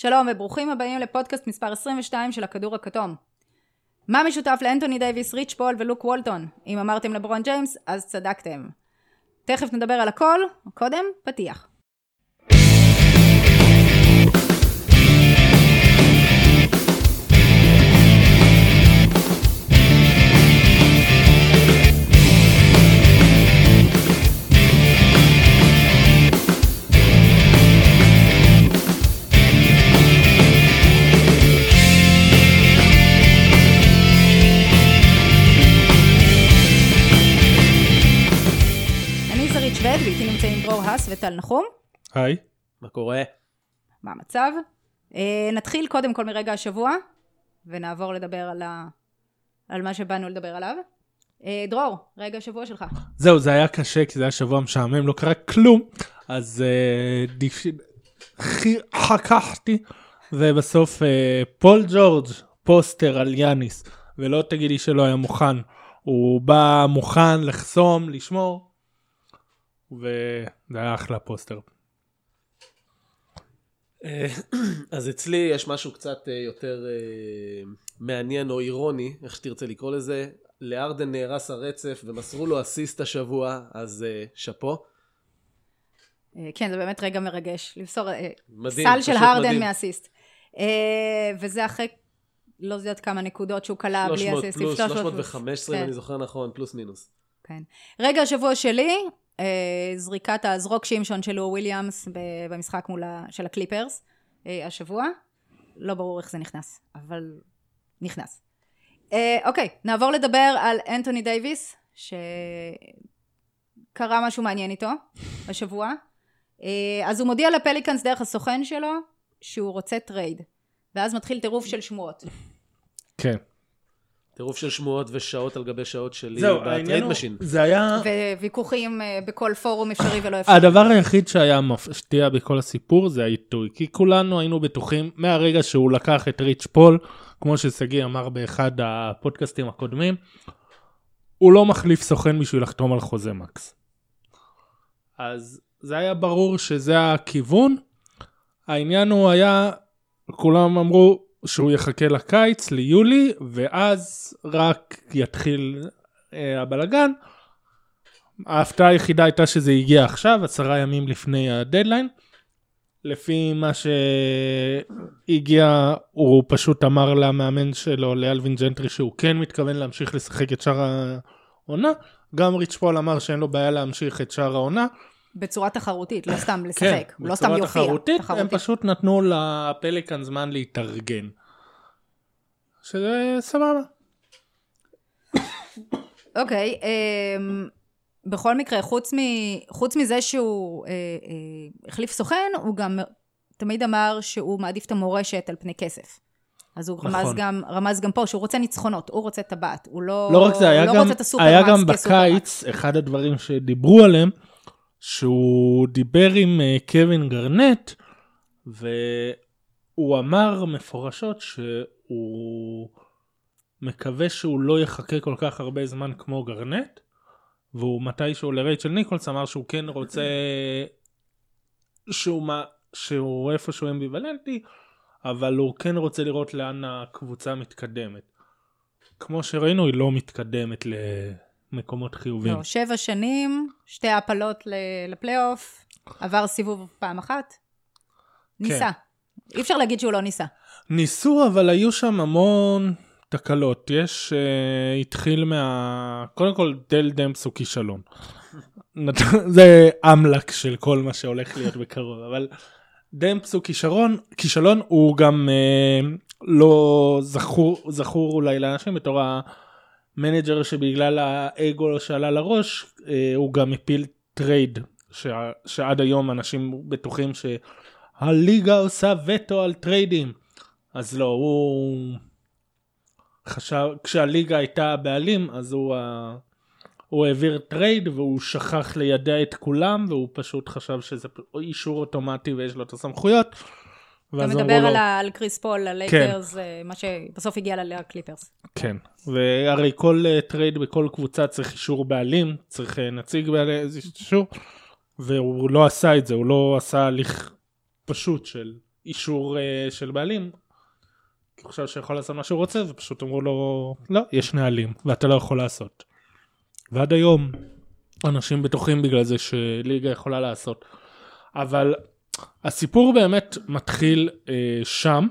שלום וברוכים הבאים לפודקאסט מספר 22 של הכדור הכתום. מה משותף לאנטוני דייוויס, ריץ' פול ולוק וולטון? אם אמרתם לברון ג'יימס, אז צדקתם. תכף נדבר על הכל, קודם פתיח. האס וטל נחום. היי. מה קורה? מה המצב? אה, נתחיל קודם כל מרגע השבוע, ונעבור לדבר על, ה... על מה שבאנו לדבר עליו. אה, דרור, רגע השבוע שלך. זהו, זה היה קשה כי זה היה שבוע משעמם, לא קרה כלום, אז דיש... חי- חככתי, ובסוף אה, פול ג'ורג' פוסטר על יאניס, ולא תגידי שלא היה מוכן, הוא בא מוכן לחסום, לשמור, וזה היה אחלה פוסטר. אה, אז אצלי יש משהו קצת אה, יותר אה, מעניין או אירוני, איך שתרצה לקרוא לזה. לארדן נהרס הרצף ומסרו לו אסיסט השבוע, אז שאפו. כן, זה באמת רגע מרגש. למסור מדהים, סל של הרדן מדהים. מאסיסט. וזה אחרי לא יודעת כמה נקודות שהוא קלע בלי 300 אסיסט. פלוס, 300 315 אם כן. אני זוכר נכון, פלוס מינוס. כן. רגע השבוע שלי, זריקת הזרוק שמשון של לו וויליאמס במשחק מול ה... של הקליפרס אה, השבוע. לא ברור איך זה נכנס, אבל נכנס. אה, אוקיי, נעבור לדבר על אנטוני דייוויס, שקרה משהו מעניין איתו השבוע. אה, אז הוא מודיע לפליקאנס דרך הסוכן שלו שהוא רוצה trade. ואז מתחיל טירוף של שמועות. כן. טירוף של שמועות ושעות על גבי שעות שלי זהו, העניין ב trade הוא, משין. זה היה... וויכוחים אה, בכל פורום אפשרי ולא אפשרי. הדבר היחיד שהיה מפתיע בכל הסיפור זה העיתוי, כי כולנו היינו בטוחים מהרגע שהוא לקח את ריץ' פול, כמו ששגיא אמר באחד הפודקאסטים הקודמים, הוא לא מחליף סוכן בשביל לחתום על חוזה max. אז זה היה ברור שזה הכיוון. העניין הוא היה, כולם אמרו שהוא יחכה לקיץ, ליולי, ואז רק יתחיל אה, הבלגן. ההפתעה היחידה הייתה שזה הגיע עכשיו, עשרה ימים לפני הדדליין. לפי מה שהגיע, הוא פשוט אמר למאמן שלו, לאלווין ג'נטרי, שהוא כן מתכוון להמשיך לשחק את שאר העונה. גם ריץ' פול אמר שאין לו בעיה להמשיך את שאר העונה. בצורה תחרותית, לא סתם לשחק, כן, לא סתם בצורה יופיע. תחרותית, הם פשוט נתנו לפליקן זמן להתארגן. שזה סבבה. אוקיי, אמ, בכל מקרה, חוץ, מ, חוץ מזה שהוא אה, אה, החליף סוכן, הוא גם תמיד אמר שהוא מעדיף את המורשת על פני כסף. אז הוא רמז, נכון. גם, רמז גם פה שהוא רוצה ניצחונות, הוא רוצה טבעת, הוא לא, לא רק זה, היה לא גם, רוצה את הסופרמקס היה גם. בקיץ, אחד הדברים שדיברו עליהם, שהוא דיבר עם אה, קווין גרנט, והוא אמר מפורשות שהוא מקווה שהוא לא יחכה כל כך הרבה זמן כמו גרנט, והוא מתישהו לרייצ'ל ניקולס אמר שהוא כן רוצה, שהוא, מה, שהוא איפשהו אמביוולנטי, אבל הוא כן רוצה לראות לאן הקבוצה מתקדמת. כמו שראינו, היא לא מתקדמת למקומות חיוביים. לא, שבע שנים, שתי הפלות לפלייאוף, עבר סיבוב פעם אחת, ניסה. אי אפשר להגיד שהוא לא ניסה. ניסו, אבל היו שם המון תקלות. יש, uh, התחיל מה... קודם כל, דל דמפס הוא כישלון. זה אמל"ק של כל מה שהולך להיות בקרוב, אבל דמפס הוא כישרון, כישלון, הוא גם אה, לא זכור, זכור אולי לאנשים בתור ה manager שבגלל האגו שעלה לראש, אה, הוא גם הפיל trade, שה, שעד היום אנשים בטוחים שהליגה עושה וטו על טריידים. אז לא, הוא חשב, כשהליגה הייתה הבעלים, אז הוא. הוא העביר trade והוא שכח לידע את כולם, והוא פשוט חשב שזה אישור אוטומטי ויש לו את הסמכויות. אתה מדבר לו, על, ה- על קריס פול, הלייקרס, אה, מה שבסוף הגיע לקליפרס. כן, והרי כל אה, trade בכל קבוצה צריך אישור בעלים, צריך אה, נציג איזה אישור, והוא לא עשה את זה, הוא לא עשה הליך פשוט של אישור של בעלים, כי הוא חושב שיכול לעשות מה שהוא רוצה, ופשוט אמרו לו, לא, יש נהלים, ואתה לא יכול לעשות. ועד היום אנשים בטוחים בגלל זה שליגה יכולה לעשות. אבל הסיפור באמת מתחיל אה, שם,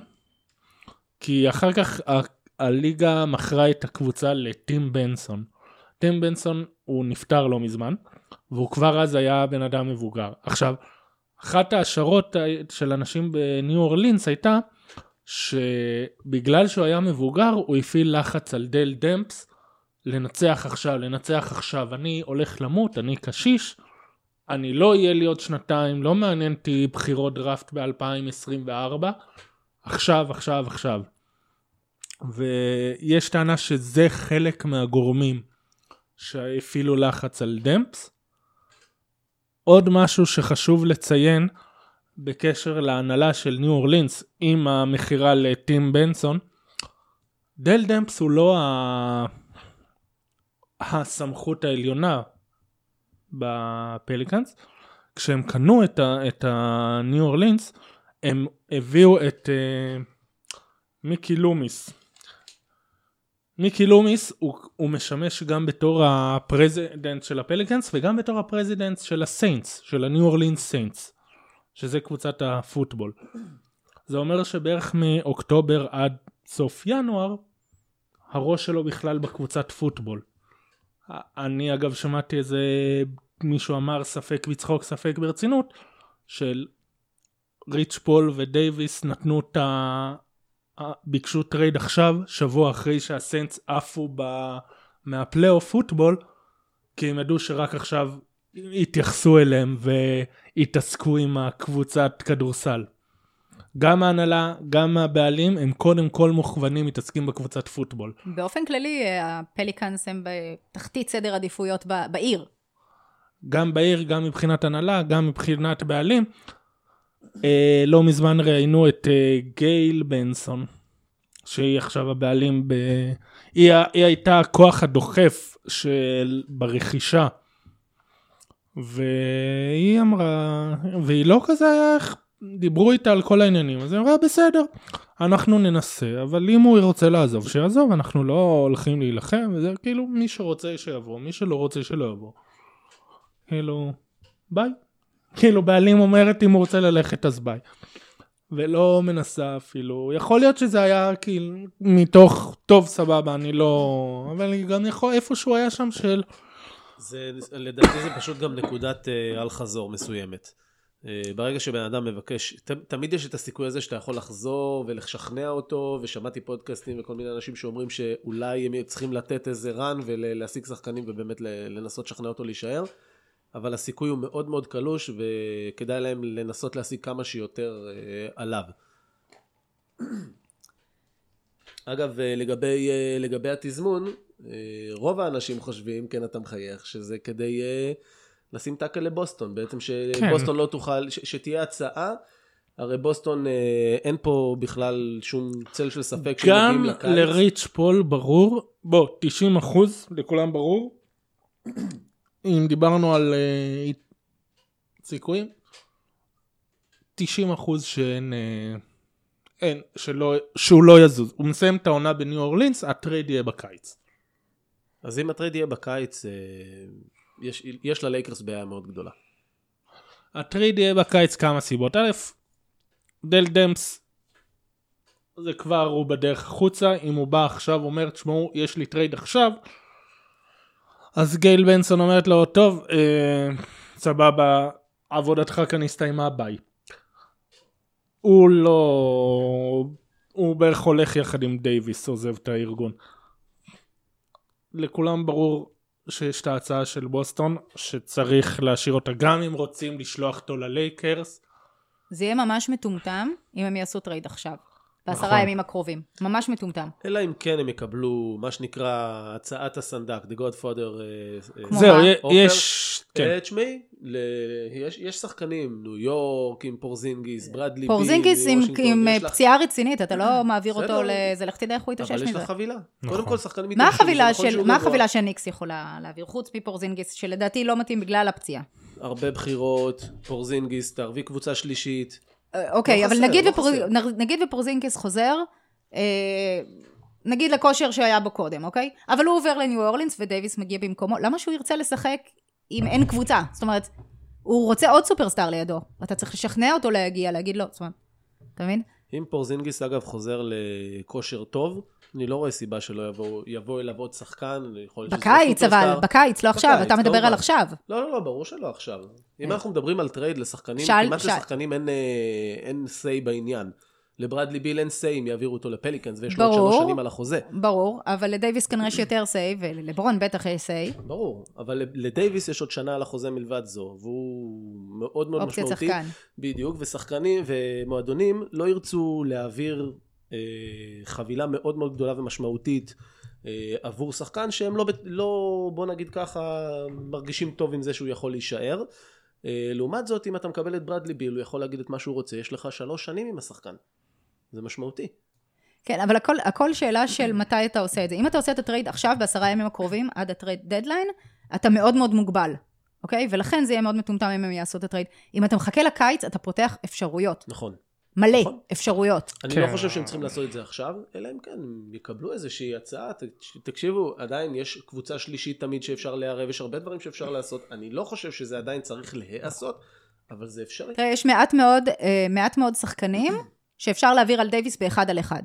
כי אחר כך ה- הליגה מכרה את הקבוצה לטים בנסון. טים בנסון הוא נפטר לא מזמן, והוא כבר אז היה בן אדם מבוגר. עכשיו, אחת ההשערות של אנשים בניו אורלינס הייתה שבגלל שהוא היה מבוגר הוא הפעיל לחץ על דל דמפס לנצח עכשיו, לנצח עכשיו, אני הולך למות, אני קשיש, אני לא אהיה לי עוד שנתיים, לא מעניין אותי בחירות דראפט ב-2024, עכשיו, עכשיו, עכשיו. ויש טענה שזה חלק מהגורמים שהפעילו לחץ על דמפס. עוד משהו שחשוב לציין בקשר להנהלה של ניו אורלינס עם המכירה לטים בנסון, דל דמפס הוא לא ה... הסמכות העליונה בפליקאנס. כשהם קנו את, הניו אורלינס, הם הביאו את אה, מיקי לומיס. מיקי לומיס הוא, הוא משמש גם בתור ה president של הפליקאנס וגם בתור ה president של הסיינטס, של הניו אורלינס סיינטס, שזה קבוצת הפוטבול. זה אומר שבערך מאוקטובר עד סוף ינואר, הראש שלו בכלל בקבוצת פוטבול. אני אגב שמעתי איזה מישהו אמר ספק בצחוק ספק ברצינות של ריץ' פול ודייוויס נתנו את ה... ביקשו trade עכשיו שבוע אחרי שהסיינטס עפו ב... מהפלייאוף פוטבול כי הם ידעו שרק עכשיו יתייחסו אליהם ויתעסקו עם הקבוצת כדורסל. גם ההנהלה, גם הבעלים, הם קודם כל מוכוונים מתעסקים בקבוצת פוטבול. באופן כללי, הפליקאנס הם בתחתית סדר עדיפויות ב- בעיר. גם בעיר, גם מבחינת הנהלה, גם מבחינת בעלים. אה, לא מזמן ראיינו את אה, גייל בנסון, שהיא עכשיו הבעלים ב... היא, היא הייתה הכוח הדוחף של... ברכישה. והיא אמרה, והיא לא כזה, דיברו איתה על כל העניינים, אז היא אמרה בסדר, אנחנו ננסה, אבל אם הוא רוצה לעזוב, שיעזוב, אנחנו לא הולכים להילחם, וזה כאילו מי שרוצה שיבוא, מי שלא רוצה שלא יבוא. כאילו, ביי. כאילו בעלים אומרת אם הוא רוצה ללכת אז ביי. ולא מנסה אפילו, יכול להיות שזה היה כאילו מתוך טוב סבבה אני לא, אבל גם יכול איפשהו היה שם של זה, לדעתי זה פשוט גם נקודת אה, אל חזור מסוימת. אה, ברגע שבן אדם מבקש, ת, תמיד יש את הסיכוי הזה שאתה יכול לחזור ולשכנע אותו, ושמעתי פודקאסטים וכל מיני אנשים שאומרים שאולי הם צריכים לתת איזה רן ולהשיג שחקנים ובאמת לנסות לשכנע אותו להישאר, אבל הסיכוי הוא מאוד מאוד קלוש וכדאי להם לנסות להשיג כמה שיותר אה, עליו. אגב, אה, לגבי, אה, לגבי התזמון, אה, רוב האנשים חושבים, כן אתה מחייך, שזה כדי אה, לשים טאקל לבוסטון, בעצם שבוסטון כן. לא תוכל, ש, שתהיה הצעה, הרי בוסטון אה, אין פה בכלל שום צל של ספק גם לריץ' פול ברור, בוא, 90 אחוז, לכולם ברור, אם דיברנו על אה, סיכויים, 90 אחוז שאין, אה, אין, שלא, שהוא לא יזוז. הוא מסיים את העונה בניו אורלינס, הטרייד יהיה בקיץ. אז אם הטרייד יהיה בקיץ, אה, יש, יש ללייקרס בעיה מאוד גדולה. הטרייד יהיה בקיץ כמה סיבות. א', דל דמפס זה כבר הוא בדרך החוצה, אם הוא בא עכשיו ואומר, תשמעו, יש לי טרייד עכשיו, אז גייל בנסון אומרת לו, טוב, אה, סבבה, עבודתך כאן הסתיימה, ביי. הוא לא... הוא בערך הולך יחד עם דייוויס, עוזב את הארגון. לכולם ברור שיש את ההצעה של בוסטון, שצריך להשאיר אותה גם אם רוצים לשלוח אותו ללייקרס. זה יהיה ממש מטומטם אם הם יעשו טרייד עכשיו. בעשרה נכון. ימים הקרובים. ממש מטומטם. אלא אם כן הם יקבלו מה שנקרא הצעת הסנדק, The Godfather. אה, זהו, יש... כן. תשמעי, יש, יש שחקנים, ניו יורק עם פורזינגיס, ברדלי פורזינגיס עם, עם לך... פציעה רצינית, אתה לא מעביר אותו לזה, לך תדע איך הוא יתאושש מזה. אבל יש לך חבילה. נכון. קודם כל שחקנים מה החבילה של, מה החבילה שניקס יכולה להעביר, חוץ מפורזינגיס, שלדעתי לא מתאים בגלל הפציעה? הרבה בחירות, פורזינגיס, תערבי קבוצה שלישית. אה, אוקיי, לא אבל חסר, נגיד, לא ופור... נגיד ופורזינגיס חוזר, אה, נגיד לכושר שהיה בו קודם, אוקיי? אבל הוא עובר לניו אורלינס ודייוויס מגיע במקומו, למה שהוא ירצה לשחק אם אין קבוצה? זאת אומרת, הוא רוצה עוד סופרסטאר לידו, אתה צריך לשכנע אותו להגיע, להגיד לו, זאת אומרת, אתה מבין? אם פורזינגיס אגב חוזר לכושר טוב, אני לא רואה סיבה שלא יבוא, יבוא אליו עוד שחקן, יכול להיות שזה בקיץ, אבל. בקיץ, לא עכשיו, אתה מדבר כמובן. על עכשיו. לא, לא, לא, ברור שלא עכשיו. אם אה. אנחנו מדברים על טרייד לשחקנים, כמעט לשחקנים אין, אה, אין say בעניין. לברדלי ביל אין say אם יעבירו אותו לפליקנס, ויש לו עוד. שלוש שנים על החוזה. ברור, אבל לדייוויס כנראה יש יותר say, ולברון בטח יש say. ברור, אבל לדייוויס יש עוד שנה על החוזה מלבד זו, והוא מאוד מאוד משמעותי. שחקן. בדיוק, ושחקנים ומועדונים לא ירצו להעביר אה, חבילה מאוד מאוד גדולה ומשמעותית אה, עבור שחקן שהם לא, לא, בוא נגיד ככה, מרגישים טוב עם זה שהוא יכול להישאר. אה, לעומת זאת, אם אתה מקבל את ברדלי ביל, הוא יכול להגיד את מה שהוא רוצה, יש לך שלוש שנים עם השחקן. זה משמעותי. כן, אבל הכל, הכל שאלה של מתי אתה עושה את זה. אם אתה עושה את הטרייד עכשיו, בעשרה ימים הקרובים, עד הטרייד דדליין, אתה מאוד מאוד מוגבל, אוקיי? ולכן זה יהיה מאוד מטומטם אם הם יעשו את הטרייד. אם אתה מחכה לקיץ, אתה פותח אפשרויות. נכון. מלא נכון. אפשרויות. אני כן. לא חושב שהם צריכים לעשות את זה עכשיו, אלא אם כן הם יקבלו איזושהי הצעה. ת- תקשיבו, עדיין יש קבוצה שלישית תמיד שאפשר לערב, יש הרבה דברים שאפשר לעשות. אני לא חושב שזה עדיין צריך להיעשות, אבל זה אפשרי. תראה, יש מעט מאוד, אה, מעט מאוד שחקנים שאפשר להעביר על דייוויס באחד על אחד.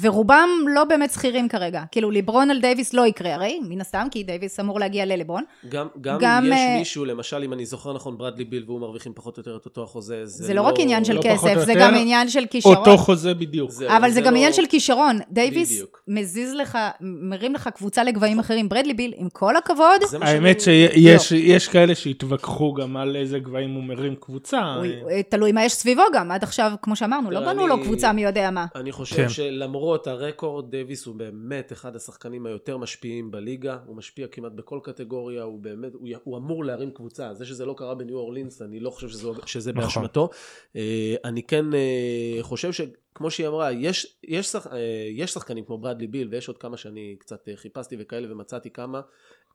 ורובם לא באמת סחירים כרגע. כאילו, ליברון על דייוויס לא יקרה הרי, מן הסתם, כי דייוויס אמור להגיע לליברון. גם, גם, גם, יש אה, מישהו, למשל, אם אני זוכר נכון, ברדלי ביל והוא מרוויחים פחות או יותר את אותו החוזה, זה, זה לא רק עניין של לא כסף, זה. גם עניין של כישרון. אותו חוזה בדיוק. זה- אבל זה גם לא- עניין של כישרון. דייוויס בדיוק. מזיז לך, מרים לך קבוצה לגבהים אחרים. ברדלי ביל, עם כל הכבוד, זה האמת שיש יש כאלה שהתווכחו גם על איזה גבהים הוא מרים קבוצה. הוא- תלוי מה יש סביבו גם. עד עכשיו, כמו שאמרנו, לא בנו לו אני- קבוצה מי יודע מה. אני חושב כן. שלמרות הרקורד, דייוויס הוא באמת אחד השחקנים היותר משפיעים בליגה, הוא משפיע כמעט בכל קטגוריה, הוא באמת, הוא, הוא אמור להרים קבוצה, זה שזה לא קרה בניו אורלינס, אני לא חושב שזה, שזה נכון. באשמתו. אה, אני כן אה, חושב שכמו שהיא אמרה, יש, יש, שח, אה, יש שחקנים כמו ברדלי ביל, ויש עוד כמה שאני קצת חיפשתי וכאלה ומצאתי כמה,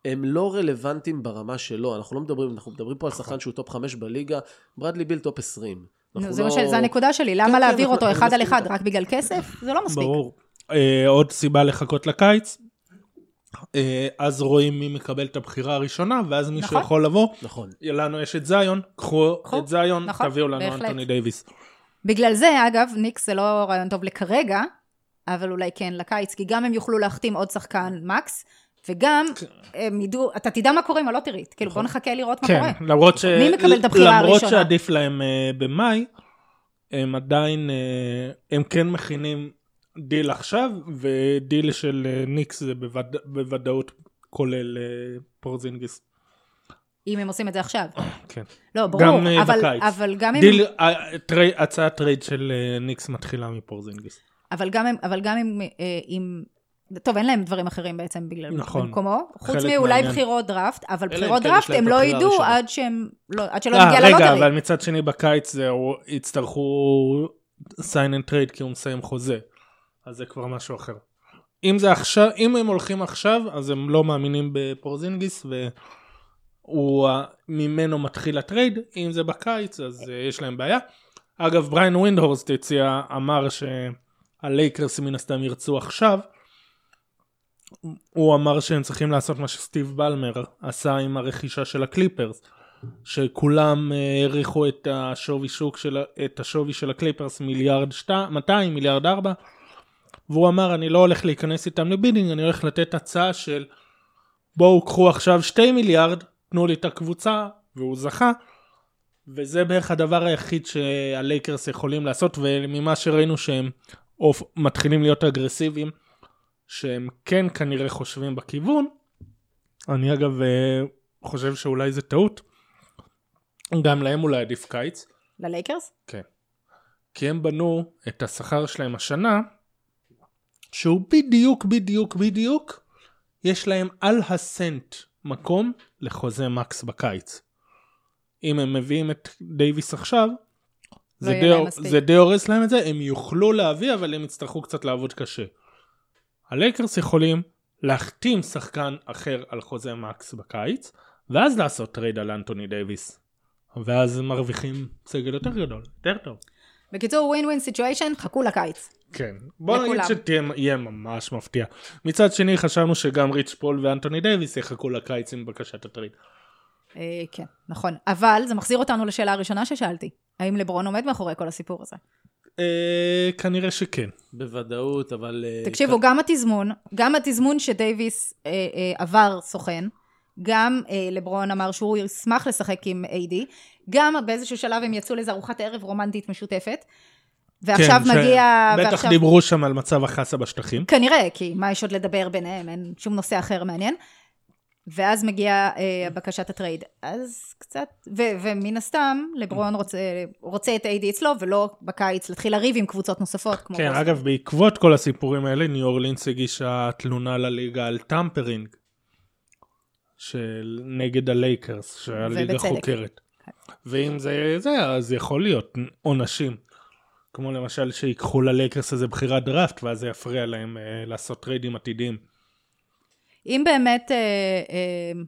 הם לא רלוונטיים ברמה שלו, אנחנו לא מדברים, אנחנו מדברים פה על שחקן שהוא top 5 בליגה, ברדלי ביל top 20. נו, זה לא- ש- זה הנקודה שלי, כן, למה כן, להעביר אנחנו- אותו אחד על אחד. רק בגלל כסף? זה לא מספיק. ברור. אה, עוד סיבה לחכות לקיץ. אה, אז רואים מי מקבל את הבחירה הראשונה, ואז מישהו נכון. יכול לבוא. נכון. לנו יש את זיון, קחו קחו. את זיון, נכון, תביאו לנו בהחלט. אנטוני דייוויס. בגלל זה, אגב, ניקס זה לא רעיון טוב לכרגע, אבל אולי כן לקיץ, כי גם הם יוכלו להחתים עוד שחקן max, וגם הם ידעו, אתה תדע מה קורה עם ה lottery, כאילו בוא נחכה לראות מה כן, קורה. למרות ש... מי מקבל את הבחירה למרות הראשונה? שעדיף להם אה, במאי, הם עדיין, אה, הם כן מכינים דיל עכשיו, ודיל של אה, ניקס זה בווד... בוודאות כולל פורזינגיס. אם הם עושים את זה עכשיו. כן. לא, ברור, גם, אבל, בקיץ. אבל גם אם... דיל, טרי, הצעת טרייד של ניקס מתחילה מפורזינגיס. אבל גם אם, אבל גם אם, אם... טוב, אין להם דברים אחרים בעצם בגלל נכון. במקומו. חוץ מאולי. בחירות דראפט, אבל בחירות כן דראפט הם לא ידעו. עד שהם... לא, עד שלא אה, נגיע רגע, ל lottery. אבל מצד שני בקיץ זה, הם יצטרכו sign and trade כי הוא מסיים חוזה. אז זה כבר משהו אחר. אם זה עכשיו, אם הם הולכים עכשיו, אז הם לא מאמינים בפורזינגיס והוא ממנו מתחיל הטרייד, אם זה בקיץ אז אה, יש להם בעיה. אגב בריין ווינדהורסט הציע, אמר שהלייקרס מן הסתם ירצו עכשיו. הוא אמר שהם צריכים לעשות מה שסטיב בלמר עשה עם הרכישה של הקליפרס. שכולם אה, העריכו את השווי שוק של, את השווי של הקליפרס מיליארד שת, 200 מיליארד 4 והוא אמר אני לא הולך להיכנס איתם ל bidding אני הולך לתת הצעה של בואו קחו עכשיו 2 מיליארד תנו לי את הקבוצה והוא זכה וזה בערך הדבר היחיד שהלייקרס יכולים לעשות וממה שראינו שהם מתחילים להיות אגרסיביים שהם כן כנראה חושבים בכיוון אני אגב אה, חושב שאולי זה טעות גם להם אולי עדיף קיץ ללייקרס? כן. כי הם בנו את השכר שלהם השנה, שהוא בדיוק בדיוק בדיוק, יש להם על הסנט מקום לחוזה מקס בקיץ. אם הם מביאים את דייוויס עכשיו, זה, יהיה די. זה די הורס להם את זה, הם יוכלו להביא אבל הם יצטרכו קצת לעבוד קשה. הלייקרס יכולים להחתים שחקן אחר על חוזה מקס בקיץ, ואז לעשות טרייד על אנטוני דייוויס. ואז מרוויחים סגל יותר גדול, יותר טוב. בקיצור, win win situation, חכו לקיץ. כן. בוא נגיד לכולם. שתהיה ממש מפתיע. מצד שני חשבנו שגם ריץ' פול ואנטוני דייוויס יחכו לקיץ עם בקשת הטרייד. אה, כן, נכון. אבל זה מחזיר אותנו לשאלה הראשונה ששאלתי. האם לברון עומד מאחורי כל הסיפור הזה? אה, כנראה שכן. בוודאות, אבל... אה, תקשיבו, גם התזמון, גם התזמון שדייוויס אה, אה, עבר סוכן, גם אה, לברון אמר שהוא ישמח לשחק עם AD, גם באיזשהו שלב הם יצאו לאיזו ארוחת ערב רומנטית משותפת, ועכשיו כן, מגיע... בטח ועכשיו... דיברו שם על מצב החסה בשטחים. כנראה, כי מה יש עוד לדבר ביניהם, אין שום נושא אחר מעניין. ואז מגיעה אה, בקשת הטרייד. אז קצת, ו- ומן הסתם, לברון רוצה, רוצה את AD אצלו, ולא בקיץ להתחיל לריב עם קבוצות נוספות. כמו כן, בוסטון. אגב, בעקבות כל הסיפורים האלה, ניו אורלינס הגישה תלונה לליגה על tampering, של נגד הלייקרס, שהליגה ובצדק. חוקרת. ואם זה זה, אז יכול להיות עונשים. כמו למשל שיקחו ללייקרס איזה בחירת דראפט, ואז זה יפריע להם אה, לעשות טריידים עתידיים. אם באמת אה, אה,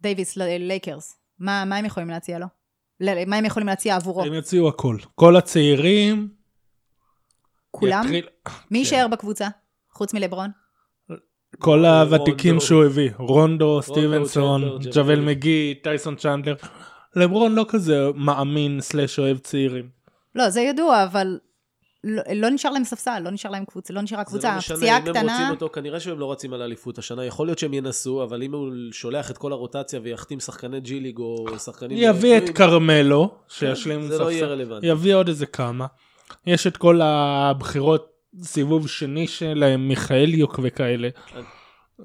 דייוויס ללייקרס, מה, מה הם יכולים להציע לו? מה הם יכולים להציע עבורו? הם יציעו הכל. כל הצעירים... כולם? יתחיל- מי יישאר בקבוצה? חוץ מלברון? כל הוותיקים. שהוא הביא, רונדו, סטיבנסון, ג'אוויל. מגי, טייסון צ'נדלר. לברון לא כזה מאמין slash אוהב צעירים. לא, זה ידוע, אבל לא, לא נשאר להם ספסל, לא נשאר להם קבוצה, לא נשארה זה קבוצה. לא משנה, אם הם רוצים אותו, כנראה שהם לא רצים על האליפות השנה. יכול להיות שהם ינסו, אבל אם הוא שולח את כל הרוטציה ויחתים שחקני ג'י ליג או שחקנים... יביא את קרמלו, שישלים כן, זה לא יהיה ספסל. רלוונטי. יביא עוד איזה כמה. יש את כל הבחירות סיבוב שני שלהם, מיכאליוק וכאלה.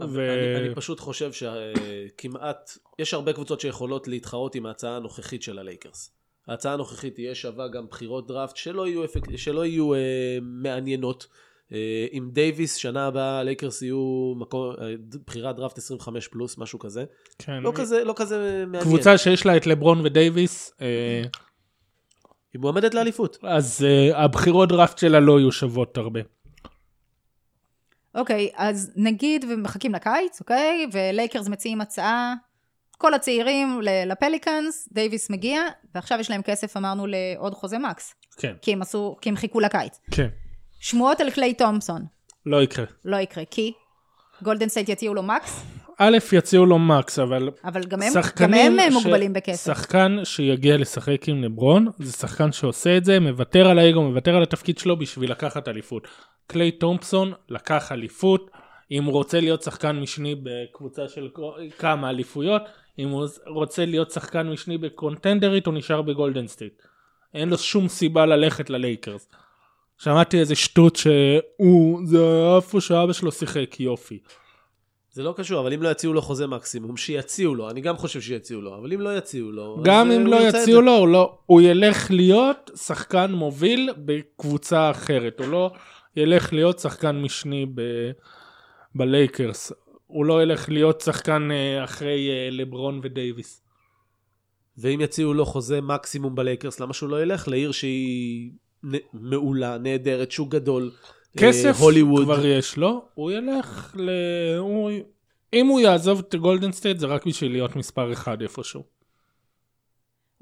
ו- אני, אני פשוט חושב שכמעט, יש הרבה קבוצות שיכולות להתחרות עם ההצעה הנוכחית של הלייקרס. ההצעה הנוכחית תהיה שווה גם בחירות דראפט שלא יהיו, אפק... שלא יהיו אה, מעניינות. אה, עם דייוויס, שנה הבאה הלייקרס יהיו מקום, אה, בחירת דראפט 25 פלוס, משהו כזה. כן. לא כזה, לא כזה מעניין. קבוצה שיש לה את לברון ודייוויס, אה, היא מועמדת לאליפות. אז אה, הבחירות דראפט שלה לא יהיו שוות הרבה. אוקיי, אז נגיד ומחכים לקיץ, אוקיי? ולייקרס מציעים הצעה, כל הצעירים לפליקאנס, דייוויס מגיע, ועכשיו יש להם כסף, אמרנו, לעוד חוזה מקס. כן, כי הם עשו, כי הם חיכו לקיץ. כן. שמועות על קליי תומפסון, לא יקרה. לא יקרה, כי גולדן סטייט יציעו לו מקס, א', יציעו לו מקס, אבל אבל גם הם, גם הם ש- מוגבלים בכסף. שחקן שיגיע לשחק עם לברון, זה שחקן שעושה את זה, מוותר על האגו, מוותר על התפקיד שלו בשביל לקחת אליפות. קליי תומפסון לקח אליפות, אם הוא רוצה להיות שחקן משני בקבוצה של כמה אליפויות, אם הוא רוצה להיות שחקן משני בקונטנדרית, הוא נשאר בגולדן סטייט. אין לו שום סיבה ללכת ללייקרס. שמעתי איזה שטות שהוא, זה איפה שאבא שלו שיחק, יופי. זה לא קשור, אבל אם לא יציעו לו חוזה מקסימום, שיציעו לו, אני גם חושב שיציעו לו, אבל אם לא יציעו לו... גם אה, אם לא יציעו. לו, הוא, לא, הוא ילך להיות שחקן מוביל בקבוצה אחרת, הוא לא ילך להיות שחקן משני ב, בלייקרס, הוא לא ילך להיות שחקן אה, אחרי אה, לברון ודייוויס. ואם יציעו לו חוזה מקסימום בלייקרס, למה שהוא לא ילך לעיר שהיא נ... מעולה, נהדרת, שוק גדול, כסף אה, הוליווד. כבר יש לו, הוא ילך ל... הוא... אם הוא יעזוב את גולדן סטייט זה רק בשביל להיות מספר אחד איפשהו.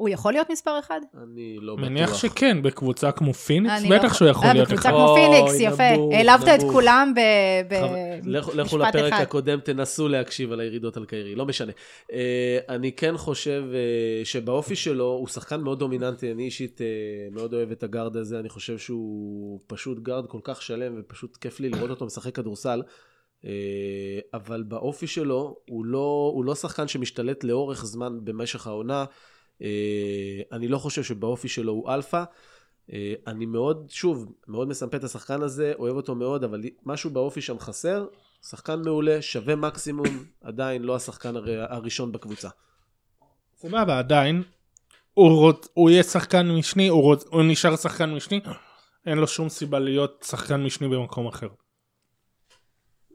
הוא יכול להיות מספר אחד? אני לא מניח בטוח. שכן, בקבוצה כמו פיניקס, אני בטח לא- שהוא יכול אה, להיות בקבוצה אחד. כמו פיניקס, יפה. העלבת את. כולם ב- חב- לכו- במשפט לפרק אחד. הקודם, תנסו להקשיב על הירידות על קיירי, לא משנה. אה, אני כן חושב אה, שבאופי שלו הוא שחקן מאוד דומיננטי, אני אישית מאוד אוהב את הגארד הזה, אני חושב שהוא פשוט גארד כל כך שלם ופשוט כיף לי לראות אותו משחק כדורסל. אבל באופי שלו הוא לא, הוא לא שחקן שמשתלט לאורך זמן במשך העונה. אה, אני לא חושב שבאופי שלו הוא אלפא. אה, אני מאוד, שוב, מאוד מסמפה את השחקן הזה, אוהב אותו מאוד, אבל משהו באופי שם חסר. שחקן מעולה, שווה מקסימום, עדיין לא השחקן הר- הראשון בקבוצה. סבבה, עדיין, הוא, רוצ, הוא יהיה שחקן משני, הוא, רוצ, הוא נשאר שחקן משני, אין לו שום סיבה להיות שחקן משני במקום אחר.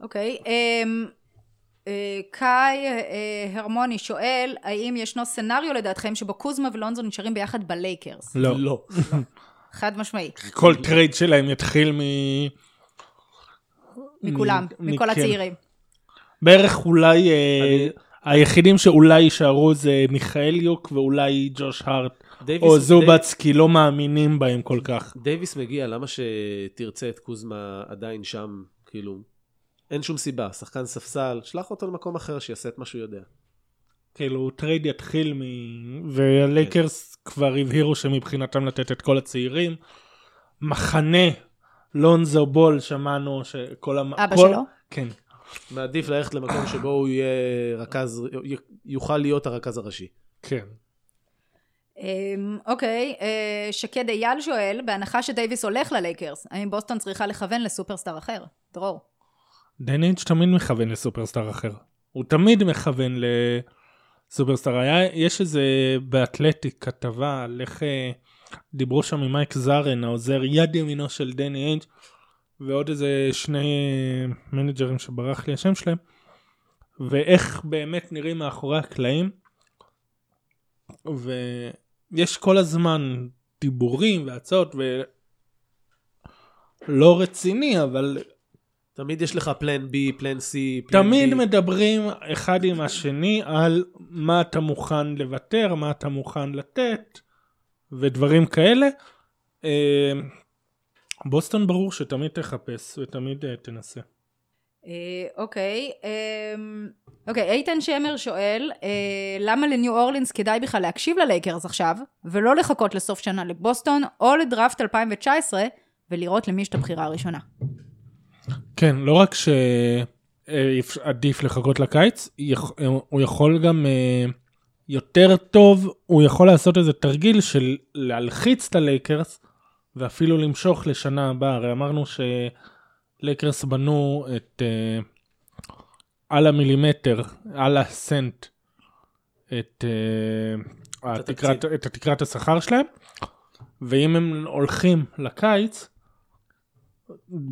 אוקיי. אמ, אה, קאי אה, הרמוני שואל, האם ישנו סצנריו לדעתכם שבו קוזמה ולונזו נשארים ביחד בלייקרס? לא. לא. חד משמעי. כל טרייד שלהם יתחיל מ... מכולם, מכל. הצעירים. בערך אולי אה, היחידים שאולי יישארו זה מיכאיליוק ואולי ג'וש הארט או די- זובאץ כי לא מאמינים בהם כל כך. דייוויס מגיע, למה שתרצה את קוזמה עדיין שם, כאילו, אין שום סיבה, שחקן ספסל, שלח אותו למקום אחר שיעשה את מה שהוא יודע. כאילו טרייד יתחיל מ... והלייקרס כבר הבהירו שמבחינתם לתת את כל הצעירים. מחנה לונזו בול שמענו שכל המ... אבא כל... שלו? כן. מעדיף ללכת למקום שבו הוא יהיה רכז, יוכל להיות הרכז הראשי. כן. אמ, אוקיי, אה, שקד אייל שואל, בהנחה שדייוויס הולך ללייקרס, האם בוסטון צריכה לכוון לסופרסטאר אחר? דרור. אינג' תמיד מכוון לסופרסטאר אחר. הוא תמיד מכוון לסופרסטאר. היה, יש איזה ב Athletic כתבה על איך אה, דיברו שם עם מייק זארן, העוזר יד ימינו של דני אינג' ועוד איזה שני אה, מנג'רים שברח לי השם שלהם, ואיך באמת נראים מאחורי הקלעים. ויש כל הזמן דיבורים והצעות ולא רציני אבל תמיד יש לך פלן בי, פלן סי, פלן תמיד די. מדברים אחד עם השני על מה אתה מוכן לוותר, מה אתה מוכן לתת, ודברים כאלה. אה, בוסטון ברור שתמיד תחפש ותמיד אה, תנסה. אה, אוקיי, אוקיי, איתן שמר שואל, אה, למה לניו אורלינס כדאי בכלל להקשיב ללייקרס עכשיו, ולא לחכות לסוף שנה לבוסטון, או לדראפט 2019, ולראות למי יש את הבחירה הראשונה. כן, לא רק שעדיף לחכות לקיץ, יכ- הוא יכול גם אה, יותר טוב, הוא יכול לעשות איזה תרגיל של להלחיץ את הלייקרס, ואפילו למשוך לשנה הבאה. הרי אמרנו שלייקרס בנו את אה, על המילימטר, על הסנט, את, אה, את התקרת. את התקרת השכר שלהם, ואם הם הולכים לקיץ,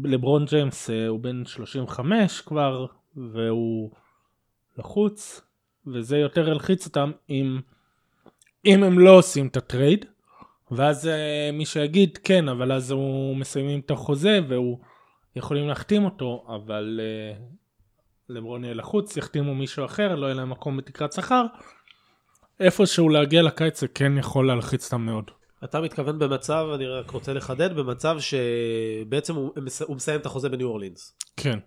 לברון ג'יימס אה, הוא בן 35 כבר, והוא לחוץ, וזה יותר ילחיץ אותם אם, אם הם לא עושים את הטרייד, ואז אה, מי שיגיד כן, אבל אז הוא מסיימים את החוזה והוא יכולים להחתים אותו, אבל אה, לברון יהיה לחוץ, יחתימו מישהו אחר, לא יהיה להם מקום בתקרת שכר. איפשהו להגיע לקיץ זה כן יכול להלחיץ אותם מאוד. אתה מתכוון במצב, אני רק רוצה לחדד, במצב שבעצם הוא, הוא מסיים את החוזה בניו אורלינס. כן.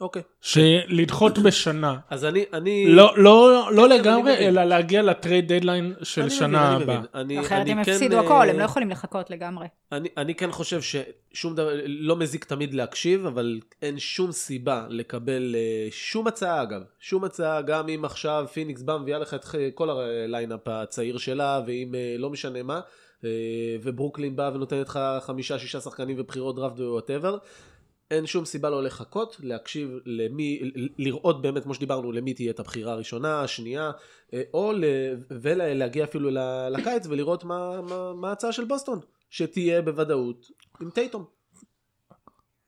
אוקיי. שלדחות בשנה. אז אני, אני... לא, לא, לא אני לגמרי, מבין. אלא להגיע לטרייד דדליין של אני שנה אני הבאה. אני, אחרת אני הם כן, הפסידו אה, הכל, הם לא יכולים לחכות לגמרי. אני, אני כן חושב ששום דבר, לא מזיק תמיד להקשיב, אבל אין שום סיבה לקבל אה, שום הצעה אגב, שום הצעה, גם אם עכשיו פיניקס בא מביאה לך את כל ה lineup הצעיר שלה, ואם אה, לא משנה מה, וברוקלין בא ונותנת לך חמישה, שישה שחקנים ובחירות דראפט ו whatever. אין שום סיבה לא לחכות, להקשיב למי, לראות באמת, כמו שדיברנו, למי תהיה את הבחירה הראשונה, השנייה, אה, או ל- ולהגיע אפילו לקיץ ולראות מה, מה, מה ההצעה של בוסטון, שתהיה בוודאות עם טייטום.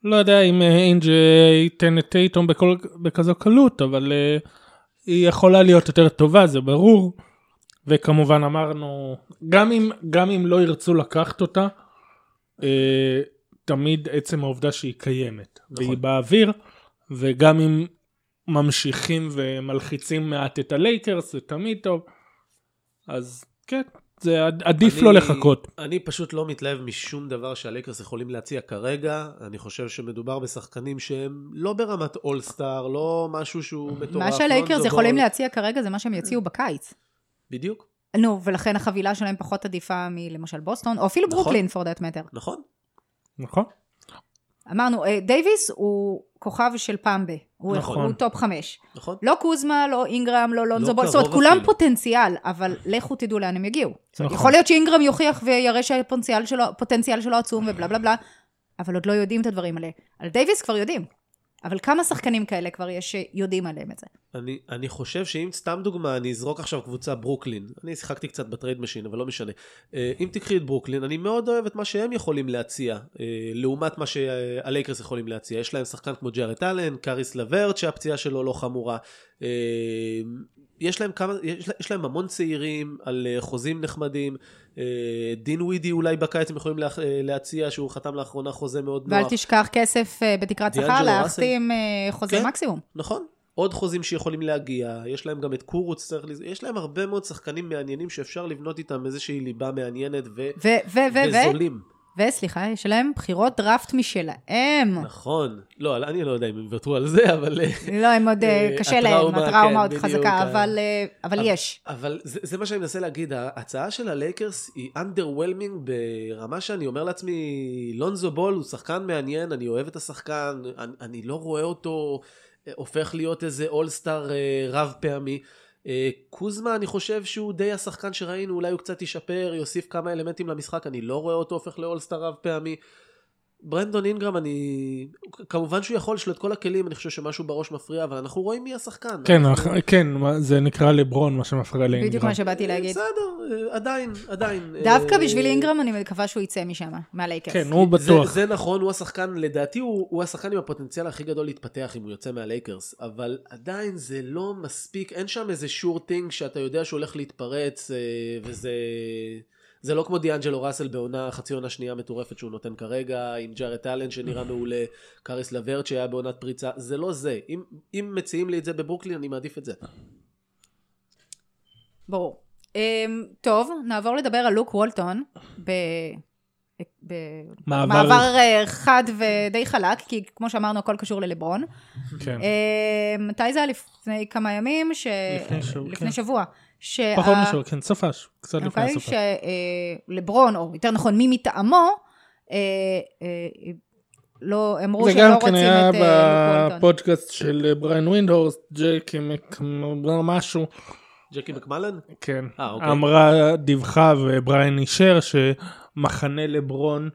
לא יודע אם אה, אינג' אה, ייתן את טייטום בכזו קלות, אבל אה, היא יכולה להיות יותר טובה, זה ברור. וכמובן אמרנו, גם אם, גם אם לא ירצו לקחת אותה, אה, תמיד עצם העובדה שהיא קיימת. נכון. והיא באוויר, וגם אם ממשיכים ומלחיצים מעט את הלייקרס, זה תמיד טוב. אז כן, זה עד- עדיף אני- לא לחכות. אני פשוט לא מתלהב משום דבר שהלייקרס יכולים להציע כרגע. אני חושב שמדובר בשחקנים שהם לא ברמת אולסטאר, לא משהו שהוא מטורף. מה שהלייקרס לונזו יכולים. להציע כרגע זה מה שהם יציעו בקיץ. בדיוק, נו, ולכן החבילה שלהם פחות עדיפה מלמשל בוסטון, או אפילו נכון. ברוקלין, for that matter. נכון. נכון? אמרנו, אה, דייוויס הוא כוכב של פעם ב. הוא נכון. הוא טופ חמש. נכון. לא קוזמה, לא אינגרם, לא לונזו לא בול. זאת אומרת, כולם אפילו. פוטנציאל, אבל לכו תדעו לאן הם יגיעו. נכון. יכול להיות שאינגרם יוכיח ויראה שהפוטנציאל שלו, הפוטנציאל שלו עצום ובלה בלה בלה, אבל עוד לא יודעים את הדברים האלה. על דייוויס כבר יודעים. אבל כמה שחקנים כאלה כבר יש שיודעים עליהם את זה? אני, אני חושב שאם סתם דוגמה, אני אזרוק עכשיו קבוצה ברוקלין, אני שיחקתי קצת ב trade machine, אבל לא משנה. אה, אם תקחי את ברוקלין, אני מאוד אוהב את מה שהם יכולים להציע, אה, לעומת מה שהלייקרס יכולים להציע. יש להם שחקן כמו ג'ארט אלן, קאריס לברט, שהפציעה שלו לא חמורה. יש להם כמה, יש, יש להם המון צעירים על אה, חוזים נחמדים. אה, דין ווידי אולי בקיץ הם יכולים לה, אה, להציע, שהוא חתם לאחרונה חוזה מאוד ואל נוח. תשכח כסף בתקרת שכר. להחתים חוזה כן. מקסימום. נכון. עוד חוזים שיכולים להגיע, יש להם גם את קורוץ. יש להם הרבה מאוד שחקנים מעניינים שאפשר לבנות איתם איזושהי ליבה מעניינת ו... ו- ו- ו- ו- וזולים. וסליחה, יש להם בחירות דראפט משלהם. נכון. לא, אני לא יודע אם הם יוותרו על זה, אבל... לא, הם עוד, אה, אה, קשה להם, הטראומה, כן, עוד חזקה, אבל אה, יש. אבל זה, מה שאני מנסה להגיד, ההצעה של הלייקרס היא underwhelming ברמה שאני אומר לעצמי, לונזו בול הוא שחקן מעניין, אני אוהב את השחקן, אני, לא רואה אותו אה, הופך להיות איזה אולסטאר רב פעמי. אה, קוזמה אני חושב שהוא די השחקן שראינו, אולי הוא קצת ישפר, יוסיף כמה אלמנטים למשחק, אני לא רואה אותו הופך לאולסטאר רב פעמי. ברנדון אינגרם אני כמובן שהוא יכול יש לו את כל הכלים אני חושב שמשהו בראש מפריע אבל אנחנו רואים מי השחקן. כן, אנחנו- כן, זה נקרא לברון, מה שמפריע לאינגרם. בדיוק מה שבאתי להגיד. בסדר, עדיין, עדיין. דווקא אה, בשביל אינגרם אני מקווה שהוא יצא משם, מהלייקרס. כן, הוא זה, בטוח. זה נכון, הוא השחקן, לדעתי הוא, הוא השחקן עם הפוטנציאל הכי גדול להתפתח אם הוא יוצא מהלייקרס, אבל עדיין זה לא מספיק, אין שם איזה sure thing שאתה יודע שהוא הולך להתפרץ, אה, וזה... זה לא כמו דיאנג'לו ראסל בעונה, חצי עונה שנייה מטורפת שהוא נותן כרגע, עם ג'ארט אלן שנראה מעולה, קאריס לברט שהיה בעונת פריצה, זה לא זה. אם, אם מציעים לי את זה בברוקלין, אני מעדיף את זה. ברור. אמ, טוב, נעבור לדבר על לוק וולטון במעבר אה, חד ודי חלק, כי כמו שאמרנו, הכל קשור ללברון. כן. מתי זה היה? לפני כמה ימים? ש... לפני שבוע, לפני כן. שה- פחות משהו, כן, סופש, קצת לפני אוקיי? הסופש. שלברון, או יותר נכון, מי מטעמו, אה, אה, לא, אמרו זה שהם גם לא כן רוצים היה את אה, לוק וולטון. בפודקאסט של אה, בריין ווינדהורסט, ג'ייק מק- משהו, ג'קי מקמלן? כן, אה, אוקיי. אמרה, דיווחה ובריין אישר שמחנה לברון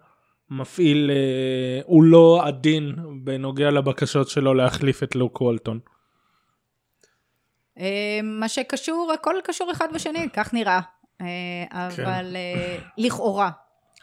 מפעיל, אה, הוא לא עדין בנוגע לבקשות שלו להחליף את לוק וולטון. אה, מה שקשור, הכל קשור אחד בשני, כך נראה. אה, כן. אבל אה, לכאורה,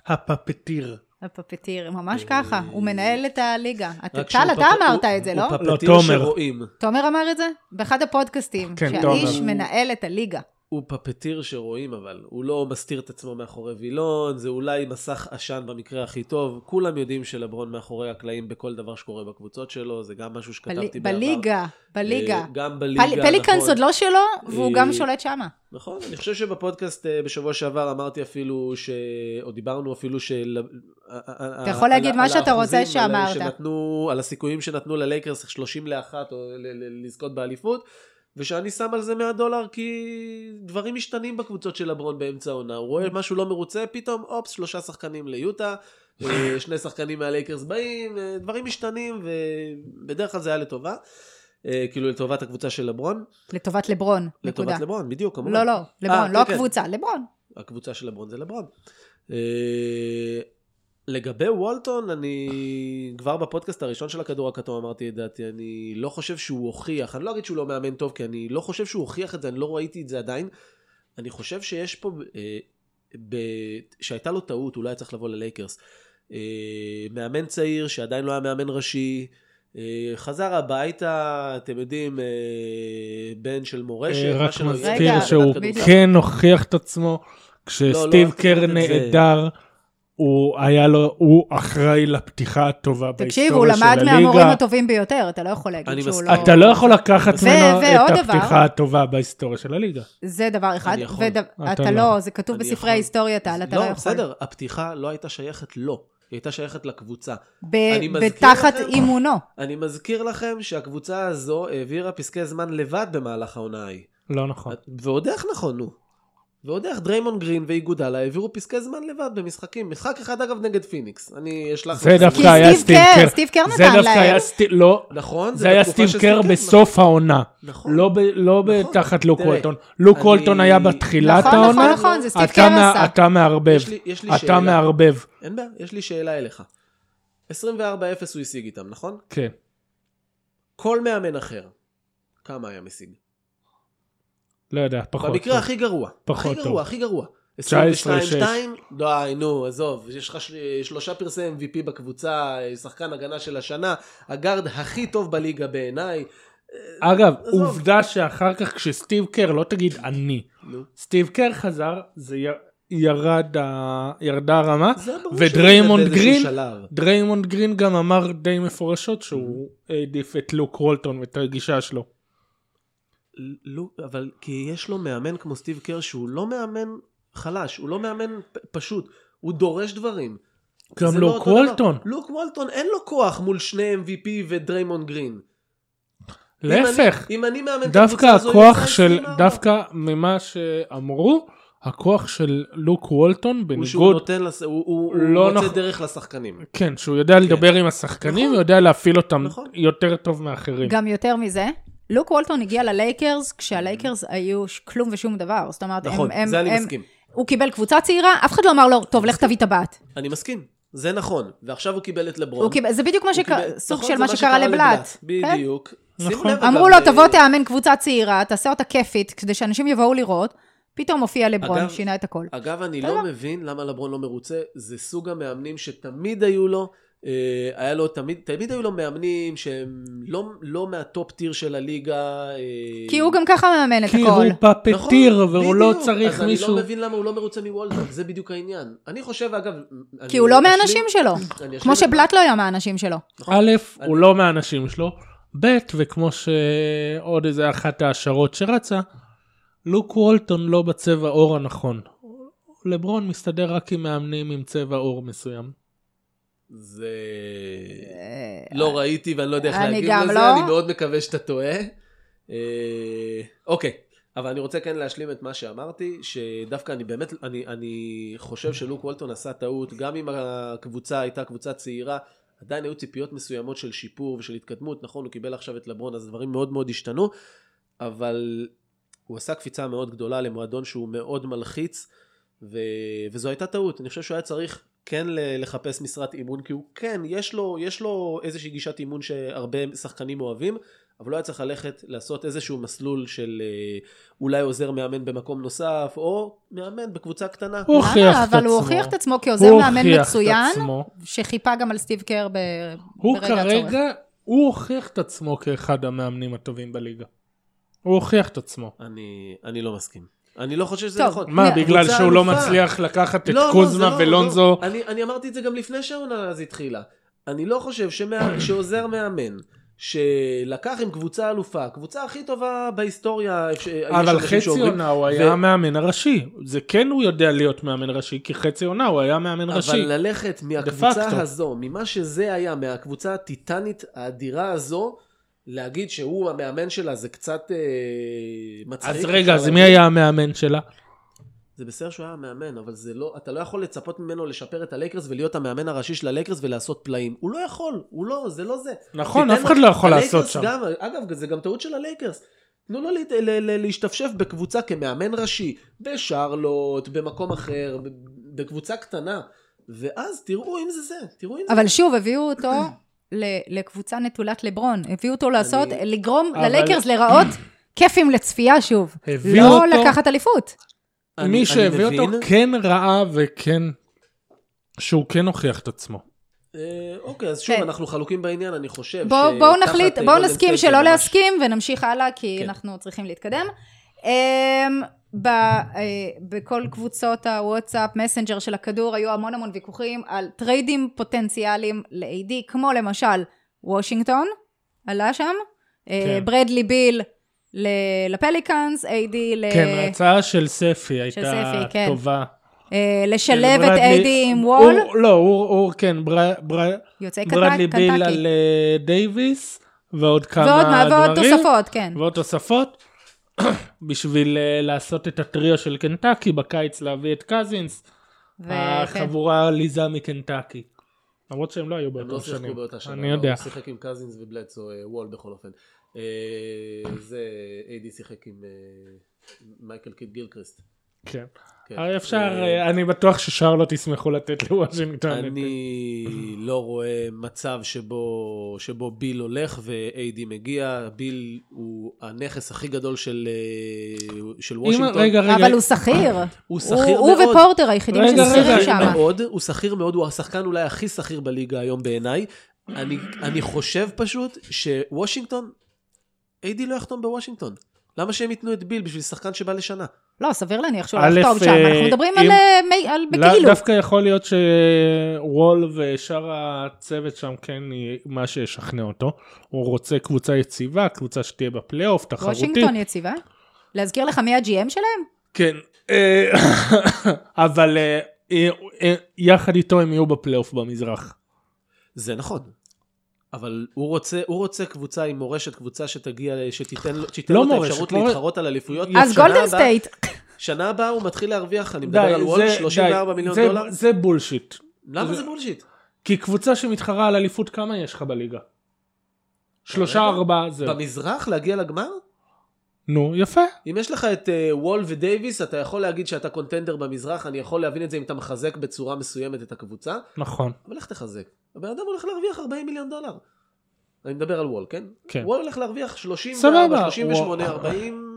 הפפטיר. הפפטיר, ממש ככה, הוא מנהל את הליגה. טל, אתה אמרת הוא- את זה, הוא לא? לא, פפטיר תומר. שרואים. תומר אמר את זה? באחד הפודקאסטים, כן, שהאיש. מנהל את הליגה. הוא פפטיר שרואים אבל, הוא לא מסתיר את עצמו מאחורי וילון, זה אולי מסך עשן במקרה הכי טוב. כולם יודעים שלברון מאחורי הקלעים בכל דבר שקורה בקבוצות שלו, זה גם משהו בל- שכתבתי בעבר. בליגה, בליגה. אה, גם בליגה, פל- פליקנס נכון. עוד לא שלו, והוא אה, גם שולט שמה. נכון, אני חושב שבפודקאסט אה, בשבוע שעבר אמרתי אפילו, ש... או דיברנו אפילו של... אתה יכול להגיד מה שאתה רוצה שאמרת. שנתנו, על הסיכויים שנתנו ללייקרס 30 לאחת, או לזכות באליפות, ושאני שם על זה 100 דולר כי דברים משתנים בקבוצות של לברון באמצע העונה. הוא רואה משהו לא מרוצה, פתאום, אופס, שלושה שחקנים ליוטה, אה, שני שחקנים מהלייקרס באים, אה, דברים משתנים, ובדרך כלל זה היה לטובה. אה, כאילו לטובת הקבוצה של לברון. לטובת לברון, נקודה. לטובת לברון, בדיוק, כמובן. לא, לא, לברון, אה, לא כן, כן. הקבוצה, לברון. הקבוצה של לברון זה לברון. לגבי וולטון, אני כבר בפודקאסט הראשון של הכדור הכתום אמרתי את דעתי, אני לא חושב שהוא הוכיח, אני לא אגיד שהוא לא מאמן טוב, כי אני לא חושב שהוא הוכיח את זה, אני לא ראיתי את זה עדיין. אני חושב שיש פה, אה, ב... שהייתה לו טעות, אולי צריך לבוא ללייקרס. אה, מאמן צעיר שעדיין לא היה מאמן ראשי, אה, חזר הביתה, אתם יודעים, אה, בן של מורשת, אה, רק. מזכיר שהוא. כן הוכיח את עצמו, לא, כשסטיב קר תגיד את זה. נעדר, הוא היה לו, הוא אחראי לפתיחה הטובה תקשיב, הוא בהיסטוריה למד של מהמורים הליגה. הטובים ביותר, אתה לא יכול להגיד שהוא. לא... אתה לא יכול לקחת ממנו את דבר. הפתיחה הטובה בהיסטוריה של הליגה. זה דבר אחד, אני יכול. אתה לא, לא. זה כתוב בספרי. ההיסטוריה, טל, אתה לא לא, יכול. בסדר, הפתיחה לא הייתה שייכת לו, היא הייתה שייכת לקבוצה. ב- בתחת לכם- אימונו. אני מזכיר לכם שהקבוצה הזו העבירה פסקי זמן לבד במהלך העונה ההיא. לא נכון. ועוד איך נכון, נו. ועוד איך דריימון גרין ואיגודלה העבירו פסקי זמן לבד במשחקים. משחק אחד אגב נגד פיניקס. אני אשלח... זה לכם. דווקא היה סטיב סטיב קר. סטיב קר זה נתן דווקא להם. היה סטיב, לא, נכון, זה היה סטיב קר בסוף העונה. נכון. לא ב- לא נכון. תחת לוק וולטון. לוק וולטון היה בתחילת נכון, נכון, העונה. נכון, זה סטיב קר עשה. אתה מערבב. אתה. מערבב. אין בעיה, יש לי שאלה אליך. 24-0 הוא השיג איתם, נכון? כן. כל מאמן אחר, כמה היה משיג? לא יודע, פחות. במקרה הכי גרוע. פחות הכי טוב. גרוע, הכי גרוע. 19-6. 22-2? די, נו, עזוב. יש לך של- שלושה פרסי MVP בקבוצה, שחקן הגנה של השנה, הגארד הכי טוב בליגה בעיניי. אגב, עזוב. עובדה שאחר כך כשסטיב קר, לא תגיד אני, נו. סטיב קר חזר, זה י- ירד, ה- ירדה הרמה, ודריימונד גרין. דריימונד גרין גם אמר די מפורשות שהוא העדיף את לוק וולטון ואת הגישה שלו. לא, אבל כי יש לו מאמן כמו סטיב קר שהוא לא מאמן חלש, הוא לא מאמן פ- פשוט, הוא דורש דברים. גם לא לוק אותו דבר. וולטון. לוק וולטון אין לו כוח מול שני MVP ודריימון גרין. אם להפך, אני- אם אני מאמן את דווקא הזו, הכוח עושה של, 24. דווקא ממה שאמרו, הכוח של לוק וולטון הוא שהוא בניגוד, נותן, לס... הוא, הוא, לא הוא מוצא נכון. דרך לשחקנים. כן, שהוא יודע לדבר עם השחקנים, נכון. הוא יודע להפעיל אותם נכון. יותר טוב מאחרים. גם יותר מזה, לוק וולטון הגיע ללייקרס כשהלייקרס היו כלום ושום דבר. זאת אומרת, נכון, הם, זה הם, אני הם, מסכים. הוא קיבל קבוצה צעירה, אף אחד לא אמר לו, טוב, לך תביא טבעת. אני מסכים, זה נכון. ועכשיו הוא קיבל את לברון. הוא קיבל, זה בדיוק מה שקרה, קיבל- סוג נכון, של מה שקרה לבלאט. כן? בדיוק. שימו נכון. אמרו לו, תבוא אה, תאמן קבוצה צעירה, תעשה אותה כיפית, כדי שאנשים יבואו לראות. פתאום הופיע לברון, אגב- שינה את הכל. אגב, אני. לא מבין למה לברון לא מרוצה, זה סוג המאמנים שתמיד היו לו, היה לו תמיד, תמיד היו לו מאמנים שהם לא, לא מהטופ טיר של הליגה. אה, כי הוא גם ככה מאמן את כי הכל. הוא פפטיר נכון, והוא לא בדיוק. צריך אז מישהו... אני לא מבין למה הוא לא מרוצה מוולטון, זה בדיוק העניין. אני חושב, אגב... כי הוא לא מהאנשים שלו. אני כמו שבלאט לא היה מהאנשים שלו. א', אני- הוא לא מהאנשים שלו, ב', וכמו שעוד איזה אחת ההשערות שרצה, לוק וולטון לא בצבע עור הנכון. לברון מסתדר רק עם מאמנים עם צבע עור מסוים. זה... לא ראיתי ואני לא יודע איך להגיב גם לזה, לא. אני מאוד מקווה שאתה טועה. אה, אוקיי, אבל אני רוצה כן להשלים את מה שאמרתי, שדווקא אני באמת, אני, אני חושב שלוק וולטון עשה טעות, גם אם הקבוצה הייתה קבוצה צעירה, עדיין היו ציפיות מסוימות של שיפור ושל התקדמות, נכון, הוא קיבל עכשיו את לברון, אז דברים מאוד מאוד השתנו, אבל הוא עשה קפיצה מאוד גדולה למועדון שהוא מאוד מלחיץ, ו... וזו הייתה טעות, אני חושב שהוא היה צריך כן לחפש משרת אימון, כי הוא כן, יש לו, יש לו איזושהי גישת אימון שהרבה שחקנים אוהבים, אבל לא היה צריך ללכת לעשות איזשהו מסלול של אה, אולי עוזר מאמן במקום נוסף, או מאמן בקבוצה קטנה. הוא הוכיח? את אבל הוא עצמו. הוכיח את עצמו כעוזר הוא מאמן מצוין, עצמו. שחיפה גם על סטיב קר ב- הוא ברגע הצורך. כרגע, הוא הוכיח את עצמו כאחד המאמנים הטובים בליגה. הוא הוכיח את עצמו. אני, אני לא מסכים. אני לא חושב שזה טוב, נכון. מה, בגלל שהוא לא. מצליח לקחת את לא, לא, קוזמה לא, ולונזו? לא. אני, אני אמרתי את זה גם לפני שהעונה אז התחילה. אני לא חושב שמה, שעוזר מאמן, שלקח עם קבוצה אלופה, קבוצה הכי טובה בהיסטוריה, יש אבל חצי עונה הוא ו- היה המאמן הראשי. זה כן הוא יודע להיות מאמן ראשי, כי חצי עונה הוא היה מאמן ראשי. אבל ללכת מהקבוצה. הזו, ממה שזה היה, מהקבוצה הטיטנית האדירה הזו, להגיד שהוא המאמן שלה זה קצת אה, מצחיק. אז רגע, אז מי. היה המאמן שלה? זה בסדר שהוא היה המאמן, אבל זה לא, אתה לא יכול לצפות ממנו לשפר את הלייקרס ולהיות המאמן הראשי של הלייקרס ולעשות פלאים. הוא לא יכול, הוא לא, זה לא זה. נכון, אף אחד לא יכול לעשות שם. גם, אגב, זה גם טעות של הלייקרס. תנו לו להת- ל- ל- להשתפשף בקבוצה כמאמן ראשי, בשרלוט, במקום אחר, בקבוצה קטנה, ואז תראו אם זה זה, תראו אם זה אבל שוב, הביאו אותו לקבוצה נטולת לברון. הביאו אותו לעשות, אני- לגרום אבל- ללייקרס להיראות כיפים לצפייה שוב. לא אותו- לקחת אליפות. אני- מי אני שהביא אותו מבין. כן ראה וכן... שהוא כן הוכיח את עצמו. אה, אוקיי, אז שוב, כן. אנחנו חלוקים בעניין, אני חושב בואו נחליט, אה, בואו נסכים שלא להסכים ונמשיך הלאה, כי כן. אנחנו צריכים להתקדם. אמ, ב- אה, בכל קבוצות הוואטסאפ, מסנג'ר של הכדור, היו המון המון ויכוחים על טריידים פוטנציאליים ל-AD, כמו למשל וושינגטון, עלה שם, אה, כן. ברדלי ביל ל- לפליקאנס, AD ל... כן, ההצעה של ספי הייתה ספי, כן. טובה. אה, לשלב את ברדלי- AD עם וול, לא, הוא, כן, ברדלי. ביל על דייוויס, ועוד כמה מה- ועוד דברים. תוספות, כן. ועוד תוספות. בשביל אה, לעשות את הטריו של קנטקי, בקיץ להביא את קזינס, ו- כן. החבורה העליזה מקנטקי. למרות שהם לא היו הם לא שיחקו שנים. באותה שנה, אני לא, יודע. הוא שיחק עם קזינס ובלדסו, אה, וול בכל אופן. אה, זה, איידי שיחק עם מייקל קיד גילקריסט. כן. כן. אבל אפשר, אה, אה, אני בטוח ששרלוט ישמחו לתת לוושינגטון. אני לא רואה מצב שבו, שבו ביל הולך ואיידי מגיע. ביל הוא הנכס הכי גדול של, אה, של אם- וושינגטון. רגע, רגע. אבל הוא שכיר. הוא שכיר הוא מאוד. ופורטר היחידים ששכירים שם. מאוד, הוא שכיר מאוד, הוא השחקן אולי הכי שכיר בליגה היום בעיניי. אני, אני חושב פשוט שוושינגטון, איידי לא יחתום בוושינגטון. למה שהם ייתנו את ביל בשביל שחקן שבא לשנה? לא, סביר להניח שהוא לא יחתום שם, אה, אנחנו מדברים אם- על, אה, מי- על לא, כאילו. דווקא יכול להיות שוול ושאר הצוות שם כן מה שישכנע אותו. הוא רוצה קבוצה יציבה, קבוצה שתהיה בפלייאוף, תחרותית. וושינגטון יציבה? להזכיר לך מי ה-GM שלהם? כן, אה, אבל אה, אה, אה, יחד איתו הם יהיו בפלייאוף במזרח. זה נכון. אבל הוא רוצה, הוא רוצה קבוצה עם מורשת, קבוצה שתגיע, שתיתן לו, שתיתן לא לו את האפשרות מורשת. להתחרות על אליפויות. אז גולדן סטייט. שנה הבאה הוא מתחיל להרוויח, אני מדבר די, על וול, זה- 34 די, מיליון זה- דולר. זה בולשיט. למה זה- זה בולשיט? כי קבוצה שמתחרה על אליפות, כמה יש לך בליגה? שלושה, כרגע? ארבעה, זהו. במזרח להגיע לגמר? נו, יפה. אם יש לך את אה, וול ודייוויס, אתה יכול להגיד שאתה קונטנדר במזרח, אני יכול להבין את זה אם אתה מחזק בצורה מסוימת את הקבוצה, נכון. אבל איך תחזק? הבן אדם הולך להרוויח 40 מיליון דולר. אני מדבר על וול, כן? כן. וול הולך להרוויח 34, סבבה. 38, וול. 40,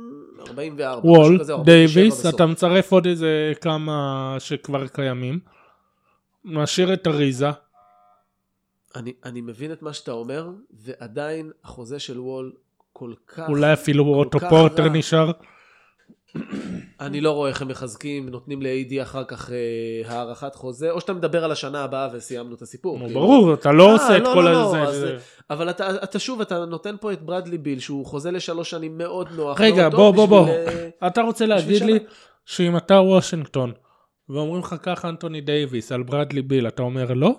44. וול, משהו כזה, 47 דייוויס. אתה מצרף עוד איזה כמה שכבר קיימים. משאיר את אריזה. אני, אני מבין את מה שאתה אומר, ועדיין החוזה של וול כל כך... אולי אפילו אוטו פורטר. נשאר. אני לא רואה איך הם מחזקים, נותנים ל-AD אחר כך אה, הארכת חוזה, או שאתה מדבר על השנה הבאה וסיימנו את הסיפור. נו, כאילו. ברור, אתה לא אה, עושה את לא, כל לא, לא, הזה. אז- זה- אבל אתה, אתה שוב, אתה נותן פה את ברדלי ביל, שהוא חוזה לשלוש שנים מאוד נוח. רגע, מאוד בוא, בוא, בוא. אה, אתה רוצה להגיד. לי שאם אתה וושינגטון, ואומרים לך קח אנטוני דייוויס על ברדלי ביל, אתה אומר לא?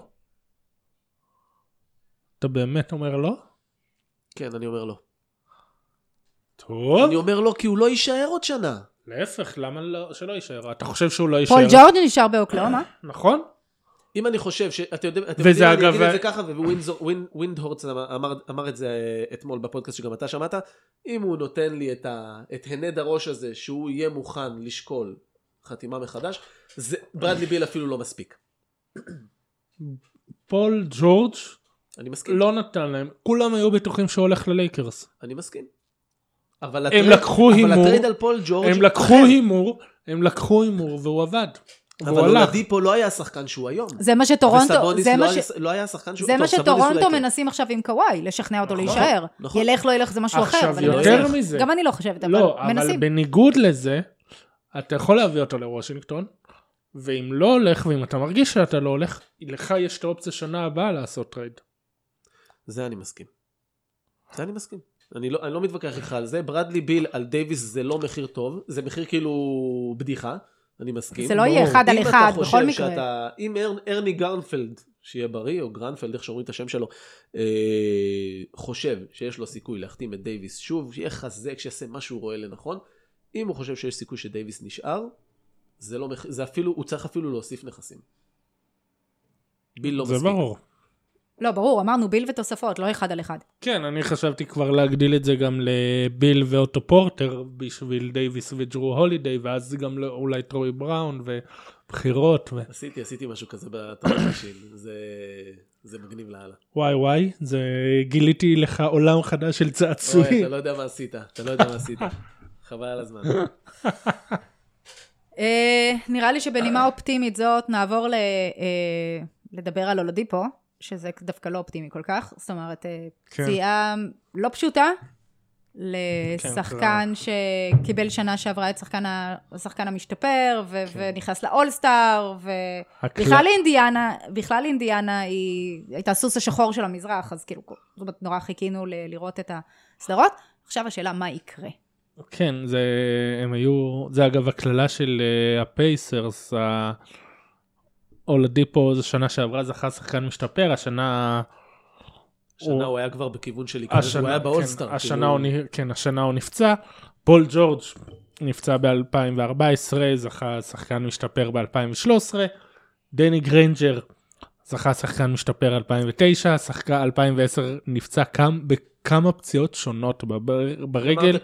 אתה באמת אומר לא? כן, אני אומר לא. טוב. אני אומר לא, כי הוא לא יישאר עוד שנה. להפך, למה לא, שלא יישאר? אתה חושב שהוא לא יישאר? פול ג'ורג' נשאר באוקלהומה. נכון? אם אני חושב ש... אתה יודע, אתם יודעים, אני אגיד את זה ככה, ווינדהורסט אמר, אמר את זה אתמול בפודקאסט שגם אתה שמעת, אם הוא נותן לי את, ה, את הנד הראש הזה, שהוא יהיה מוכן לשקול חתימה מחדש, זה, ברדלי ביל אפילו לא מספיק. פול ג'ורג' אני מסכים. לא נתן להם, כולם היו בטוחים שהוא הולך ללייקרס. אני מסכים. אבל הם לקחו אבל הימור, הטרייד על פול ג'ורג' הם לקחו. הימור, הם לקחו הימור והוא עבד. אבל הלך. אולדיפו לא היה השחקן שהוא היום. זה מה שטורונטו, זה לא מה ש... לא היה השחקן שהוא... זה מה שטורונטו כן. מנסים עכשיו עם קוואי, לשכנע אותו נכון, להישאר. נכון. ילך לא ילך זה משהו אחר. עכשיו, אבל יותר מנסים. מזה. גם אני לא חושבת, אבל לא, אבל מנסים. בניגוד לזה, אתה יכול להביא אותו לוושינגטון, ואם לא הולך, ואם אתה מרגיש שאתה לא הולך, לך יש את האופציה שנה הבאה לעשות טרייד. זה אני מסכים. זה אני מסכים. אני לא, אני לא מתווכח איתך על זה, ברדלי ביל על דייוויס זה לא מחיר טוב, זה מחיר כאילו בדיחה, אני מסכים. זה לא יהיה. אחד על אם אחד, אתה בכל חושב מקרה. שאתה, אם אר, ארני גרנפלד, שיהיה בריא, או גרנפלד, איך שאומרים את השם שלו, אה, חושב שיש לו סיכוי להחתים את דייוויס שוב, שיחזק, שיעשה מה שהוא רואה לנכון, אם הוא חושב שיש סיכוי שדייוויס נשאר, זה לא מחיר, זה אפילו, הוא צריך אפילו להוסיף נכסים. ביל לא זה מספיק. ברור. לא, ברור, אמרנו ביל ותוספות, לא אחד על אחד. כן, אני חשבתי כבר להגדיל את זה גם לביל ואוטו פורטר בשביל דייוויס וג'רו הולידיי, ואז גם לא- אולי טרוי בראון ובחירות. ו... עשיתי, עשיתי משהו כזה בטרנשיין, זה, זה מגניב לאללה. וואי וואי, זה גיליתי לך עולם חדש של אוי, צעצועים. אתה לא יודע מה עשית, אתה לא יודע מה עשית. חבל על הזמן. אה, נראה לי שבנימה אופטימית זאת נעבור ל, אה, לדבר על אולדיפו, שזה דווקא לא אופטימי כל כך, זאת אומרת, אה, כן. פציעה לא פשוטה לשחקן שקיבל שנה שעברה את שחקן, ה- השחקן המשתפר, ו- ונכנס לאולסטאר, הקל- ובכלל אינדיאנה, בכלל אינדיאנה היא הייתה הסוס השחור של המזרח, אז כאילו, זאת אומרת, נורא חיכינו ל- לראות את הסדרות. עכשיו השאלה, מה יקרה? כן, זה, הם היו, זה אגב הקללה של אה, הפייסרס, אולדיפו זה שנה שעברה זכה שחקן משתפר, השנה... השנה הוא היה כבר בכיוון של להיכנס, הוא היה באולסטאר. כן, השנה כאילו- הוא, כן, השנה הוא נפצע. פול ג'ורג' נפצע ב-2014, זכה שחקן משתפר ב-2013. דני גריינג'ר זכה שחקן משתפר 2009, שחקן 2010 נפצע כמה, בכמה פציעות שונות ברגל.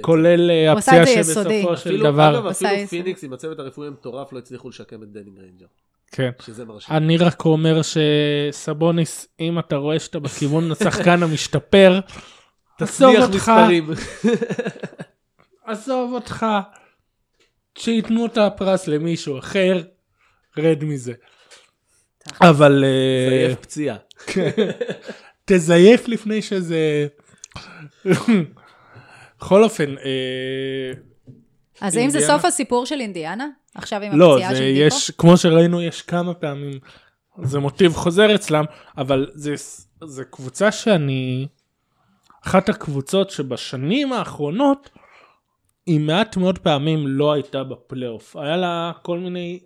כולל אה, הפציעה. שבסופו של אפילו, דבר, אגב, אפילו את זה. פיניקס עם הצוות הרפואי המטורף לא הצליחו לשקם את דני גריינג'ר, כן. שזה מרשים. אני רק אומר שסבוניס, אם אתה רואה שאתה בכיוון השחקן המשתפר, תעזוב תצליח אותך, מספרים. עזוב אותך, שייתנו את הפרס למישהו אחר, רד מזה. אבל אה, זייף פציעה. תזייף לפני שזה... בכל אופן, אה, אז האם זה? סוף הסיפור של אינדיאנה? עכשיו עם לא, הפציעה זה של דיפו? יש, כמו שראינו, יש כמה פעמים, זה מוטיב חוזר אצלם, אבל זה, זה קבוצה שאני, אחת הקבוצות שבשנים האחרונות, היא מעט מאוד פעמים לא הייתה בפלייאוף. היה לה כל מיני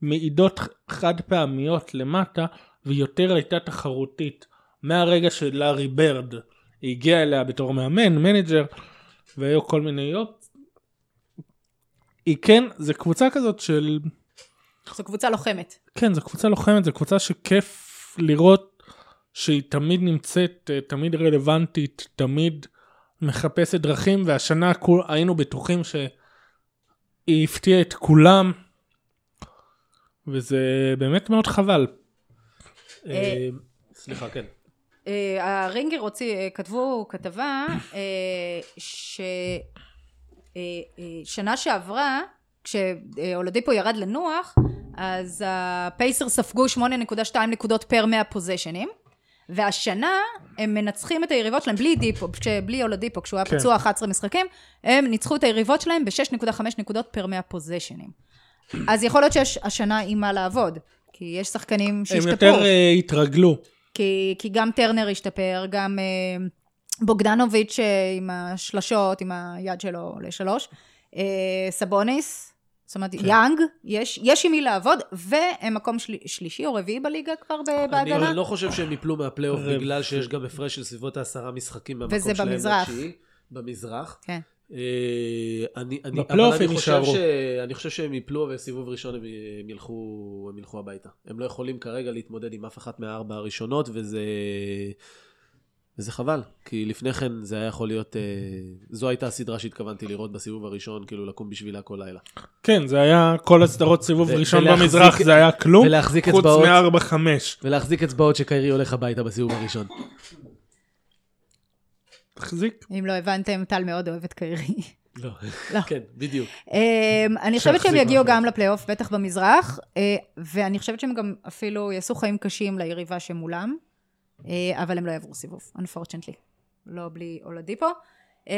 מעידות חד פעמיות למטה, ויותר הייתה תחרותית. מהרגע שלארי ברד הגיע אליה בתור מאמן, מנג'ר, והיו כל מיני אופציות. היא כן, זה קבוצה כזאת של... זו קבוצה לוחמת. כן, זו קבוצה לוחמת, זו קבוצה שכיף לראות שהיא תמיד נמצאת, אה, תמיד רלוונטית, תמיד מחפשת דרכים, והשנה כול, היינו בטוחים שהיא הפתיעה את כולם, וזה באמת מאוד חבל. אה, סליחה, כן. אה, הרינגר הוציא, אה, כתבו כתבה אה, ששנה שעברה, כשאולדיפו ירד לנוח, אז הפייסר ספגו 8.2 נקודות פר 100 פוזיישנים. והשנה הם מנצחים את היריבות שלהם בלי דיפו, בלי אולדיפו, כשהוא היה כן. פצוע 11 משחקים, הם ניצחו את היריבות שלהם ב-6.5 נקודות פר 100 פוזיישנים. אז יכול להיות שיש השנה עם מה לעבוד, כי יש שחקנים הם שהשתפרו. יותר אה, התרגלו. כי, כי גם טרנר השתפר, גם אה, בוגדנוביץ' אה, עם השלשות, עם היד שלו לשלוש, אה, סבוניס, זאת אומרת, כן. יאנג, יש, יש עם מי לעבוד, והם מקום של, שלישי או רביעי בליגה כבר בהגנה. אני לא חושב שהם יפלו מהפלייאוף בגלל שיש גם הפרש של סביבות העשרה משחקים וזה שלהם במזרח. לתשיעי. במזרח. כן. אה, אני, אני, בפלייאוף הם אני חושב, יישארו. אני חושב שהם יפלו וסיבוב ראשון הם, ילכו, הם ילכו הביתה. הם לא יכולים כרגע להתמודד עם אף אחת מהארבע הראשונות, וזה, וזה חבל. כי לפני כן זה היה יכול להיות, אה, זו הייתה הסדרה שהתכוונתי לראות בסיבוב הראשון, כאילו לקום בשבילה כל לילה. כן, זה היה כל הסדרות סיבוב ו- ראשון ולהחזיק- במזרח, זה היה כלום, ולהחזיק חוץ אצבעות. מארבע חמש. ולהחזיק אצבעות שקיירי הולך הביתה בסיבוב הראשון. תחזיק. אם לא הבנתם, טל מאוד אוהב את קיירי. לא, לא. כן, בדיוק. אמ, אני חושבת שהם יגיעו. גם לפלייאוף, בטח במזרח, אה, ואני חושבת שהם גם אפילו יעשו חיים קשים ליריבה שמולם, אבל הם לא יעברו סיבוב, unfortunately. לא בלי אולדיפו. אמ,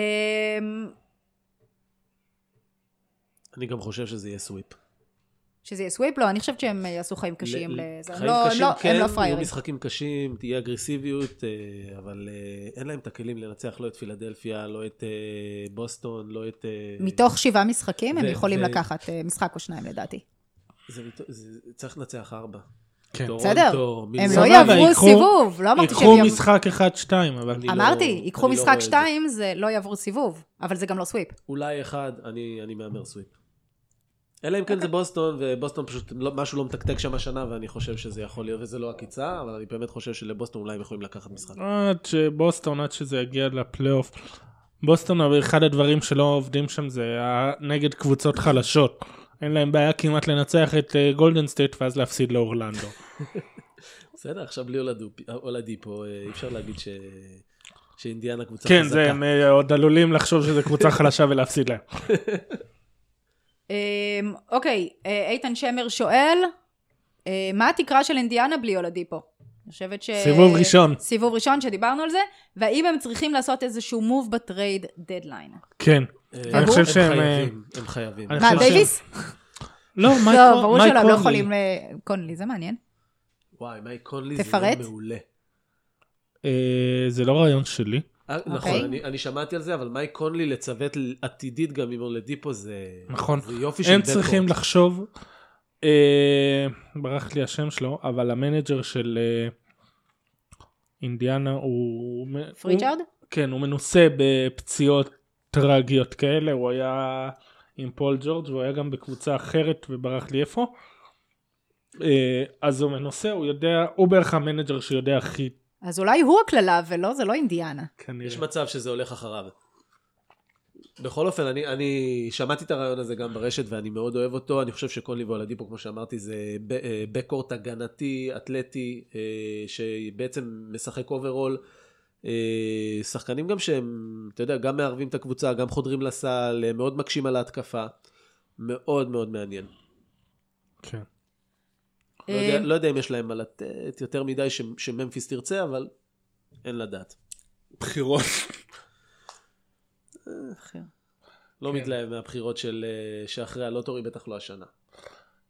אני גם חושב שזה יהיה סוויפ. שזה יהיה סוויפ? לא, אני חושבת שהם יעשו חיים קשים לזה. חיים לא- הם קשים, לא- כן, הם לא יהיו. משחקים קשים, תהיה אגרסיביות, אה, אבל אה, אין להם את הכלים לנצח לא את פילדלפיה, לא את אה, בוסטון, לא את... אה, מתוך שבעה משחקים הם יכולים לקחת אה, משחק או שניים לדעתי. זה זה- צריך לנצח ארבע. כן. בסדר, הם. לא יעברו סיבוב, לא אמרתי שהם ייקחו יעברו... משחק אחד שתיים, אבל... אני לא- אמרתי, ייקחו אני לא משחק זה. שתיים, זה לא יעברו סיבוב, אבל זה גם לא סוויפ. אולי אחד, אני אני מהמר סוויפ. אלא אם כן זה בוסטון, ובוסטון פשוט, לא- משהו לא מתקתק שם השנה, ואני חושב שזה יכול להיות, וזה לא עקיצה, אבל אני באמת חושב שלבוסטון אולי הם יכולים לקחת משחק. עד שבוסטון, עד שזה יגיע לפלייאוף. בוסטון, אבל אחד הדברים שלא עובדים שם זה נגד קבוצות חלשות. אין להם בעיה כמעט לנצח את אה, גולדן סטייט ואז להפסיד לאורלנדו. בסדר, עכשיו בלי אולדופ- אולדיפו, אה, אי אפשר להגיד ש... שאינדיאנה קבוצה כן, חזקה. זה, הם אה, עוד עלולים לחשוב שזו קבוצה חלשה ולהפסיד להם. אמ, אוקיי, אה, איתן שמר שואל, אה, מה התקרה של אינדיאנה בלי אולדיפו? אני חושבת ש... סיבוב ראשון. סיבוב ראשון שדיברנו על זה, והאם הם צריכים לעשות איזשהו מוב בטרייד דדליין. כן. אה, אני חושב הם שהם, אה, חייבים, הם חייבים. מה, דייוויס? לא, מייק לא, ברור שלא, הם לא קונלי. יכולים... ל- קונלי, זה מעניין. וואי, מייק קונלי זה מעולה. אה, זה לא רעיון שלי. אה, אוקיי. נכון, אני, שמעתי על זה, אבל מייק קונלי לצוות עתידית גם עם אולדיפו זה... נכון. זה יופי של הם backcourt. צריכים לחשוב, אה, ברח לי השם שלו, אבל המנג'ר של אה, אינדיאנה הוא... פריצ'ארד? כן, הוא מנוסה בפציעות טרגיות כאלה, הוא היה עם פול ג'ורג' והוא היה גם בקבוצה אחרת וברח לי איפה. אה, אז הוא מנוסה, הוא יודע, הוא בערך המנג'ר שיודע הכי אז אולי הוא הקללה ולא, זה לא אינדיאנה. כנראה. יש מצב שזה הולך אחריו. בכל אופן, אני, אני שמעתי את הרעיון הזה גם ברשת ואני מאוד אוהב אותו. אני חושב שקונלי ואולדיפו, כמו שאמרתי, זה backcourt הגנתי, אתלטי, אה, שבעצם משחק overall. אה, שחקנים גם שהם, אתה יודע, גם מערבים את הקבוצה, גם חודרים לסל, אה, מאוד מקשים על ההתקפה. מאוד מאוד מעניין. כן. לא יודע, אה, לא יודע אם יש להם מה לתת יותר מדי ש, שממפיס תרצה, אבל אין לדעת. בחירות. לא כן. מתלהב מהבחירות של שאחרי הלוטורי, בטח לא השנה.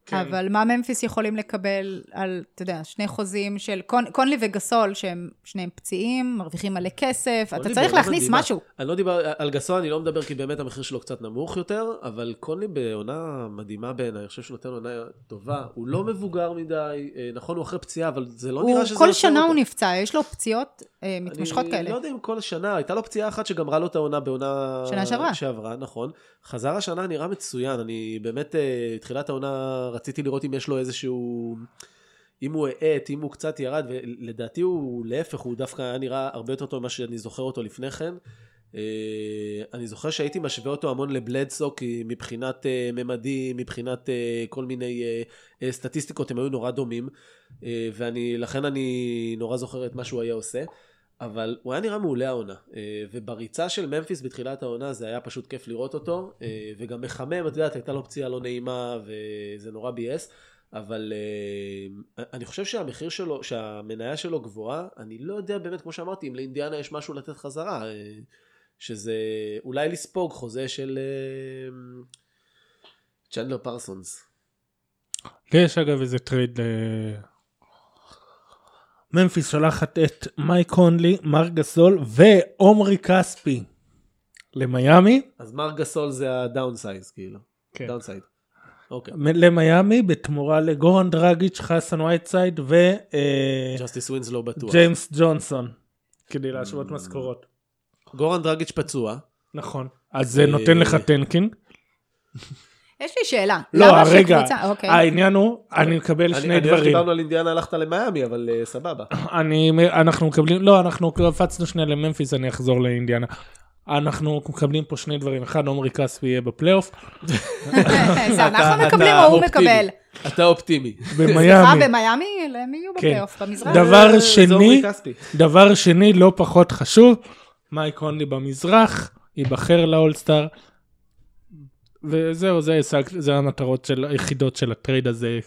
כן. אבל מה ממפיס יכולים לקבל על, אתה יודע, שני חוזים של קון, קונלי וגסול, שהם שניהם פציעים, מרוויחים מלא כסף, אתה צריך בעונה להכניס מדהימה. משהו. אני לא דיבר, על גסון אני לא מדבר כי באמת המחיר שלו קצת נמוך יותר, אבל קונלי בעונה מדהימה בעיניי, אני חושב שהוא נותן עונה טובה. הוא לא מבוגר מדי, אה, נכון, הוא אחרי פציעה, אבל זה לא הוא, נראה שזה כל שנה. הוא נפצע, יש לו פציעות אה, מתמשכות אני כאלה. לא יודע אם כל שנה, הייתה לו פציעה אחת שגמרה לו את העונה בעונה... שנה שעברה. שעברה, נכון. חזר השנה נראה מצוין, אני באמת, אה, תחילת העונה רציתי לראות אם יש לו איזשהו... אם הוא האט, אם הוא קצת ירד, ולדעתי הוא להפך, הוא דווקא היה נראה הרבה יותר טוב ממה שאני זוכר אותו לפני כן. אה, אני זוכר שהייתי משווה אותו המון לבלדסו, כי מבחינת אה, ממדים, מבחינת אה, כל מיני סטטיסטיקות, הם היו נורא דומים, ואני, לכן אני נורא זוכר את מה שהוא היה עושה. אבל הוא היה נראה מעולה העונה, אה, ובריצה של ממפיס בתחילת העונה זה היה פשוט כיף לראות אותו, אה, וגם מחמם, את יודעת, הייתה לו פציעה לא נעימה וזה נורא ביאס, אבל אה, אני חושב שהמחיר שלו, שהמניה שלו גבוהה, אני לא יודע באמת, כמו שאמרתי, אם לאינדיאנה יש משהו לתת חזרה, שזה אולי לספוג חוזה של צ'נדלר פרסונס. יש אגב איזה טרייד ממפיס שולחת את מייק קונלי, מר גסול ועומרי כספי למיאמי, אז מר גסול זה ה downside, כאילו. כן. downside. אוקיי. למיאמי בתמורה לגורן דרגיץ', חסן וייטסייד ג'סטיס ווינסלו בטוח. וג'יימס ג'ונסון, כדי להשוות משכורות. גורן דרגיץ' פצוע. נכון. אז זה נותן לך tanking. יש לי שאלה. לא, למה רגע, שקבוצה- אוקיי. העניין הוא, אני מקבל אני- שני אני יודע דברים. שדיברנו על אינדיאנה, הלכת למיאמי, אבל אה, סבבה. אני, אנחנו מקבלים, לא, אנחנו קפצנו שנייה לממפיס, אני אחזור לאינדיאנה. אנחנו מקבלים פה שני דברים, אחד עומרי כספי יהיה בפלייאוף, זה אנחנו מקבלים או הוא. מקבל? אתה אופטימי. סליחה, במיאמי. במיאמי? הם יהיו כן. בפלייאוף במזרח. דבר אה, שני-. דבר שני, לא פחות חשוב, מייק קונלי במזרח, ייבחר לאולסטאר, וזהו, זה, זה המטרות של, היחידות של הטרייד הזה.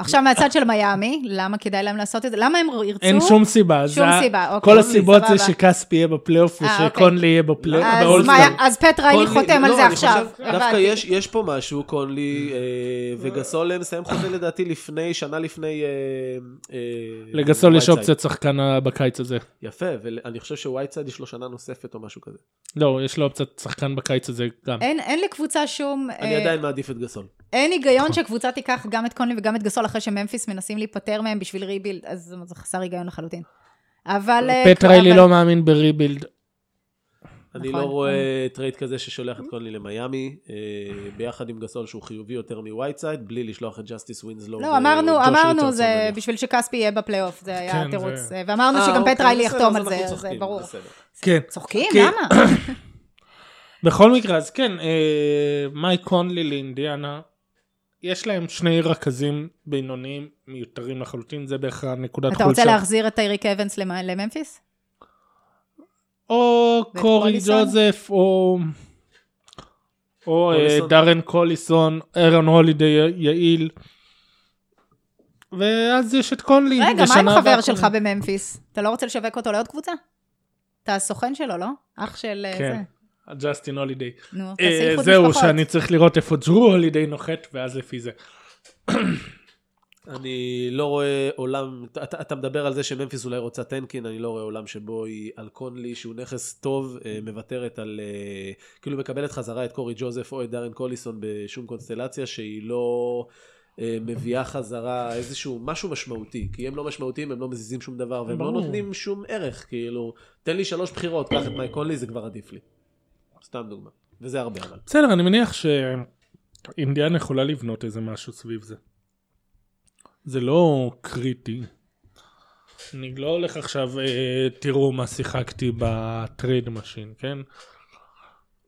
עכשיו מהצד של מיאמי, למה כדאי להם לעשות את זה? למה הם ירצו? אין שום סיבה. שום זה סיבה, אוקיי. כל הסיבות זה. שכספי יהיה בפלייאוף אה, ושקונלי יהיה בפלייאוף, אז באולסטאר. מה- אז פט ריילי חותם על לא, זה עכשיו. דווקא. יש, יש פה משהו, קונלי אה, וגסול מסיים חוזה לדעתי לפני, שנה לפני... אה, לגסול יש. אופציית שחקן בקיץ הזה. יפה, ואני חושב שווייטסייד יש לו שנה נוספת או משהו כזה. לא, יש לו אופציית שחקן בקיץ הזה גם. אין, לקבוצה שום... אני עדיין מעדיף את גסול. אין היגיון שקבוצה תיקח גם את קונלי וגם את גסול אחרי שממפיס מנסים להיפטר מהם בשביל rebuild, אז זה חסר היגיון לחלוטין. אבל... אה, פט ריילי אבל- לא מאמין ב rebuild. אני נכון. לא רואה טרייד כזה ששולח את קונלי למיאמי, אה, ביחד עם גסול שהוא חיובי יותר מווייטסייד, בלי לשלוח את ג'סטיס ווינסלו. לא, אמרנו, אמרנו, זה. בשביל שכספי יהיה בפלייאוף, זה היה כן, התירוץ. זה- ואמרנו אה, שגם אוקיי, פט ריילי בסדר, יחתום על זה, זה ברור. כן. צוחקים? כן. למה? בכל מקרה, אז כן, מייק קונלי לאינדיאנה, יש להם שני רכזים בינוניים מיותרים לחלוטין, זה בערך הנקודת אתה רוצה חולשה. להחזיר את טייריק אבנס למ- לממפיס? או קורי? ג'וזף, או... או אה, קוליסון? דארן קוליסון, אירון הולידי יעיל. ואז יש את קונלי. רגע, מה עם חבר. שלך בממפיס? אתה לא רוצה לשווק אותו לעוד קבוצה? אתה הסוכן שלו, לא? אח של אה, כן, זה. ג'סטין הולידי. נו, אה, תעשי איחוד זהו, משפחות. שאני צריך לראות איפה ג'רו הולידי נוחת, ואז לפי זה. אני לא רואה עולם, אתה, אתה מדבר על זה שממפיס אולי רוצה טנקין, אני לא רואה עולם שבו היא על קונלי, שהוא נכס טוב, אה, מוותרת על, אה, כאילו מקבלת חזרה את קורי ג'וזף או את דארן קוליסון בשום קונסטלציה שהיא לא אה, מביאה חזרה איזשהו משהו משמעותי, כי הם לא משמעותיים, הם לא מזיזים שום דבר, והם לא ברור. נותנים שום ערך, כאילו, תן לי שלוש בחירות, קח את מייק קונלי, זה כבר עדיף לי. סתם דוגמה. וזה הרבה אבל. בסדר, אני מניח שאינדיאנה יכולה לבנות איזה משהו סביב זה. זה לא קריטי. אני לא הולך עכשיו, אה, תראו מה שיחקתי ב trade machine, כן?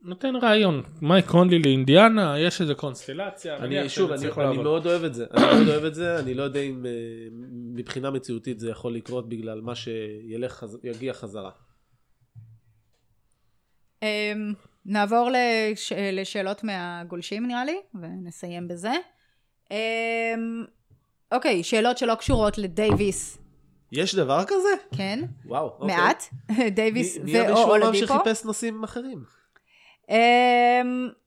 נותן רעיון, מייק קונלי לאינדיאנה, יש איזה קונסטלציה. מניח אני שוב, אני, אני לעבוד. מאוד אוהב את זה, אני מאוד אוהב את זה, אני לא יודע אם אה, מבחינה מציאותית זה יכול לקרות בגלל מה שילך, חז- יגיע חזרה. נעבור לש... לשאלות מהגולשים נראה לי, ונסיים בזה. אמ, אוקיי, שאלות שלא קשורות לדייוויס, יש דבר כזה? כן? וואו, אוקיי. מעט. דייוויס מי- מי ואו המשועמם אולדיפו. שחיפש נושאים אחרים? אמ,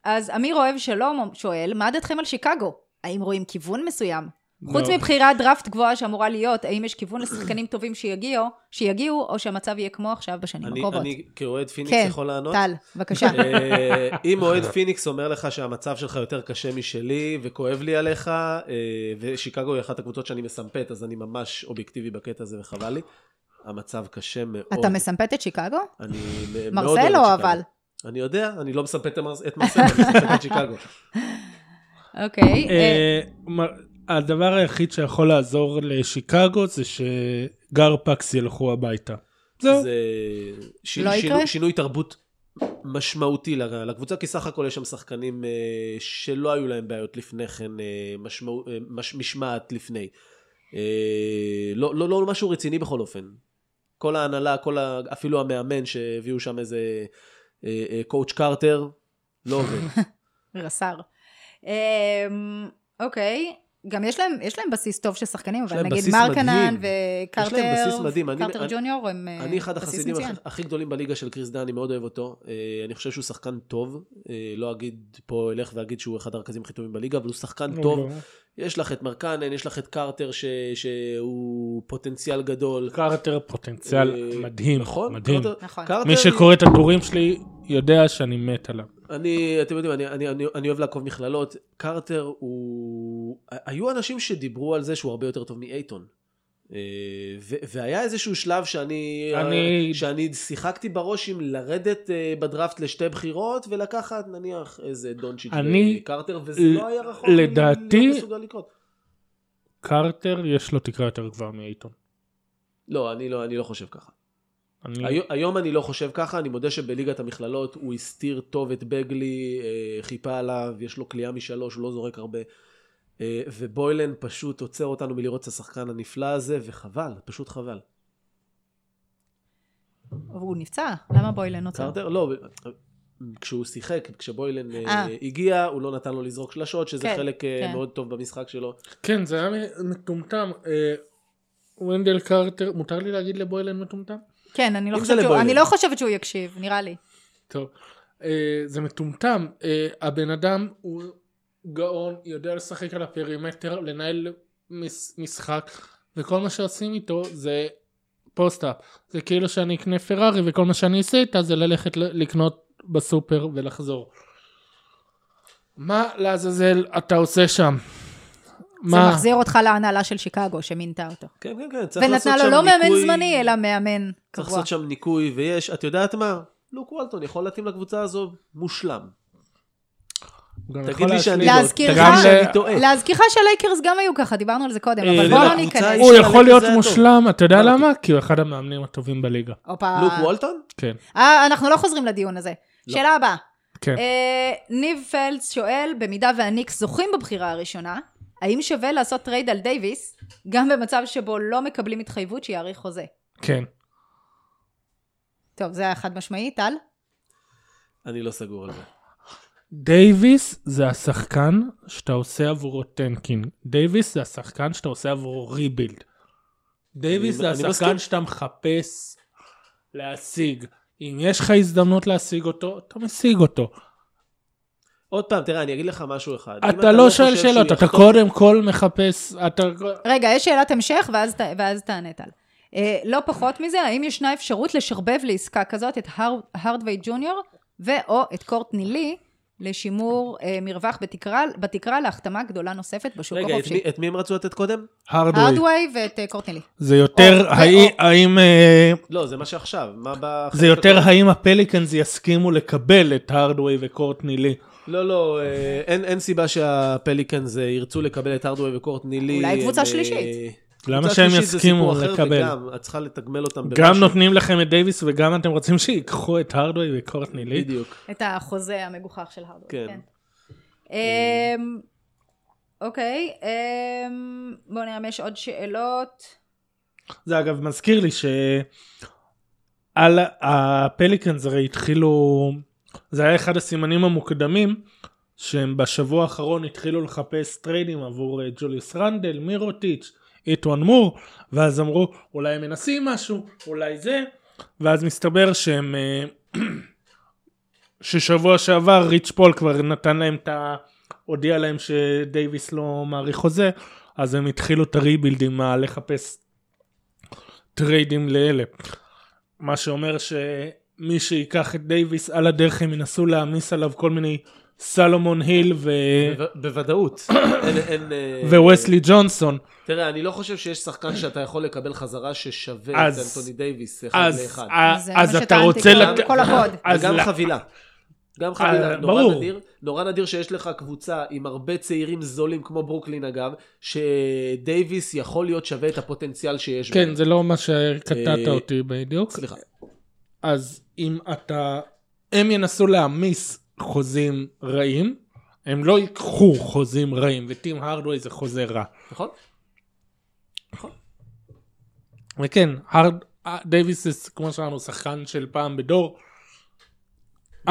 אז אמיר אוהב שלום שואל, מה דעתכם על שיקגו? האם רואים כיוון מסוים? חוץ לא. מבחירת דראפט גבוהה שאמורה להיות, האם יש כיוון לשחקנים טובים שיגיעו, שיגיעו, או שהמצב יהיה כמו עכשיו בשנים אני, הקרובות? אני כאוהד פיניקס כן, יכול לענות? טל, בבקשה. אה, אם אוהד פיניקס אומר לך שהמצב שלך יותר קשה משלי וכואב לי עליך, אה, ושיקגו היא אחת הקבוצות שאני מסמפת, אז אני ממש אובייקטיבי בקטע הזה וחבל לי. המצב קשה מאוד. אתה מסמפת את שיקגו? אני מאוד אוהב את מרסלו שיקגו. אבל. אני יודע, אני לא מסמפת את מרס- את מרסלו, אני מסמפת את שיקגו. אוקיי. הדבר היחיד שיכול לעזור לשיקגו זה שגרפקס ילכו הביתה. זהו. זה ש- לא שינו- יקרה? שינוי תרבות משמעותי לקבוצה, כי סך הכל יש שם שחקנים אה, שלא היו להם בעיות לפני כן, אה, משמעו- אה, מש- משמעת לפני. אה, לא, לא, לא משהו רציני בכל אופן. כל ההנהלה, כל ה... אפילו המאמן שהביאו שם איזה coach קרטר, לא עובד. רס"ר. אמ, אוקיי. גם יש להם, יש להם בסיס טוב של שחקנים, אבל להם נגיד בסיס מרקנן. וקרטר, יש להם בסיס מדהים. אני- קרטר אני- ג'וניור הם אה, אני אחד בסיס החסידים מצוין. הכי- הכי גדולים בליגה של קריס דאן, אני מאוד אוהב אותו. אה, אני חושב שהוא שחקן טוב. אה, לא אגיד פה, אלך ואגיד שהוא אחד הרכזים הכי טובים בליגה, אבל הוא שחקן טוב. לא. יש לך את מרקנן, יש לך את קרטר ש... שהוא פוטנציאל גדול. קרטר פוטנציאל אה, מדהים, נכון? מדהים. קרטר, נכון. קרטר, מי שקורא את הטורים שלי יודע שאני מת עליו. אני, אתם יודעים, אני, אני, אני, אני אוהב לעקוב מכללות. קרטר הוא... היו אנשים שדיברו על זה שהוא הרבה יותר טוב מאייטון. אה, והיה איזשהו שלב שאני, אני- שאני שיחקתי בראש עם לרדת אה, בדראפט לשתי בחירות ולקחת נניח איזה דונצ'יץ' אני- וקרטר, וזה ל- לא היה רחוק לדעתי- מסוגל לקרות. קרטר יש לו תקרה יותר גבוהה מאייטון. לא, אני לא, אני לא חושב ככה. אני- היום, היום אני לא חושב ככה, אני מודה שבליגת המכללות הוא הסתיר טוב את בגלי, אה, חיפה עליו, יש לו כליאה משלוש, הוא לא זורק הרבה. אה, ובוילן פשוט עוצר אותנו מלראות את השחקן הנפלא הזה, וחבל, פשוט חבל. הוא נפצע, למה בוילן עוצר? קרטר? לא, כשהוא שיחק, כשבוילן אה, אה. הגיע, הוא לא נתן לו לזרוק שלשות, שזה כן, חלק כן. מאוד טוב במשחק שלו. כן, זה היה מטומטם. וונדל קרטר, מותר לי להגיד לבוילן מטומטם? כן, אני לא חושבת שהוא-. אני לא חושבת שהוא יקשיב, נראה לי. טוב. זה מטומטם. הבן אדם הוא גאון, יודע לשחק על ה perimeter, לנהל מש, משחק, וכל מה שעושים איתו זה post-up. זה כאילו שאני אקנה פרארי וכל מה שאני אעשה איתה זה ללכת לקנות בסופר ולחזור. מה לעזאזל אתה עושה שם? זה מה? מחזיר אותך להנהלה של שיקגו שמינתה אותו. כן, כן, כן, צריך לעשות ונתנה שם לו לא מאמן ניקוי- זמני, אלא מאמן צריך קבוע. לעשות שם ניקוי, ויש, את יודעת מה? לוק וולטון יכול להתאים לקבוצה הזו מושלם. תגיד לי שאני לא, טועה. להזכירך שהלייקרס גם היו ככה, דיברנו על זה קודם, אה, אבל בואו לא לקבוצה ניכנס. הוא יכול להיות. מושלם, אתה יודע אמרתי. למה? כי הוא אחד המאמנים הטובים בליגה. לוק וולטון? כן, אה, אנחנו לא חוזרים לדיון הזה. לא. שאלה הבאה. כן. אה, ניב פלדס שואל, במידה והניקס זוכים בבחירה הראשונה, האם שווה לעשות טרייד על דייוויס, גם במצב שבו לא מקבלים התחייבות שיאריך חוזה? כן. טוב, זה היה חד משמעי, טל? אני לא סגור על זה. דייוויס זה השחקן שאתה עושה עבורו tanking. דייוויס זה השחקן שאתה עושה עבורו rebuild. דייוויס זה השחקן מסכים. שאתה מחפש להשיג. אם יש לך הזדמנות להשיג אותו, אתה משיג אותו. עוד פעם, תראה, אני אגיד לך משהו אחד. אם אתה לא שואל חושב שהוא שאלות, אתה קודם כל מחפש, אתה... רגע, יש שאלת המשך, ואז, ת- ואז תענה טל. אה, לא פחות מזה, האם ישנה אפשרות לשרבב לעסקה כזאת את הר- הרדווי ג'וניור ו/או את קורטני לי לשימור אה, מרווח בתקרה, בתקרה להחתמה גדולה נוספת בשוק רגע, את החופשי? מי- את מי הם רצו לתת קודם? הרדווי. הרדווי ואת אה, קורטני לי. זה יותר, או, האי- או. האם... אה, לא, זה מה שעכשיו. מה ב... זה יותר האם הפליקנס יסכימו לקבל את הרדווי וקורטני לי. לא, לא, אה, אין, אין סיבה שהפליקנס אה, ירצו לקבל את ארדווי וקורטני לי. אולי קבוצה הם, אה, שלישית. למה שהם יסכימו לקבל? וגם, את צריכה לתגמל אותם גם במשהו. נותנים לכם את דייוויס וגם אתם רוצים שיקחו את הרדווי וקורטני לי? בדיוק. את החוזה המגוחך של הרדווי, כן. כן. אמ, אוקיי, אמ, בואו נראה אם יש עוד שאלות. זה אגב מזכיר לי שעל הפליקנס הרי התחילו, זה היה אחד הסימנים המוקדמים שהם בשבוע האחרון התחילו לחפש טריידים עבור אה, ג'וליוס רנדל, מירוטיץ', איטואן מור, ואז אמרו אולי הם מנסים משהו, אולי זה, ואז מסתבר שהם אה, ששבוע שעבר ריץ' פול כבר נתן להם את ה... הודיע להם שדייוויס לא מאריך חוזה, אז הם התחילו את הריבילדים, מה לחפש טריידים לאלה. מה שאומר שמי שיקח את דייוויס על הדרך הם ינסו להעמיס עליו כל מיני סלומון היל ו... בוודאות. אה, ווסלי ג'ונסון. תראה, אני לא חושב שיש שחקן שאתה יכול לקבל חזרה ששווה את אנטוני דייוויס אחד אז, לאחד. ה- זה מה אז אתה שטענתי רוצה... כל- הכבוד. אז וגם ל- חבילה. גם חבילה, אה, נורא ברור. נדיר, נורא נדיר שיש לך קבוצה עם הרבה צעירים זולים כמו ברוקלין אגב, שדייוויס יכול להיות שווה את הפוטנציאל שיש כן, בו. זה לא מה שקטעת אה, אותי בדיוק. סליחה. אז אם אתה... הם ינסו להעמיס חוזים רעים, הם לא ייקחו חוזים רעים, וטים הרדווי זה חוזה רע. נכון? וכן, הרד... דייוויס זה כמו שאמרנו, שחקן של פעם בדור.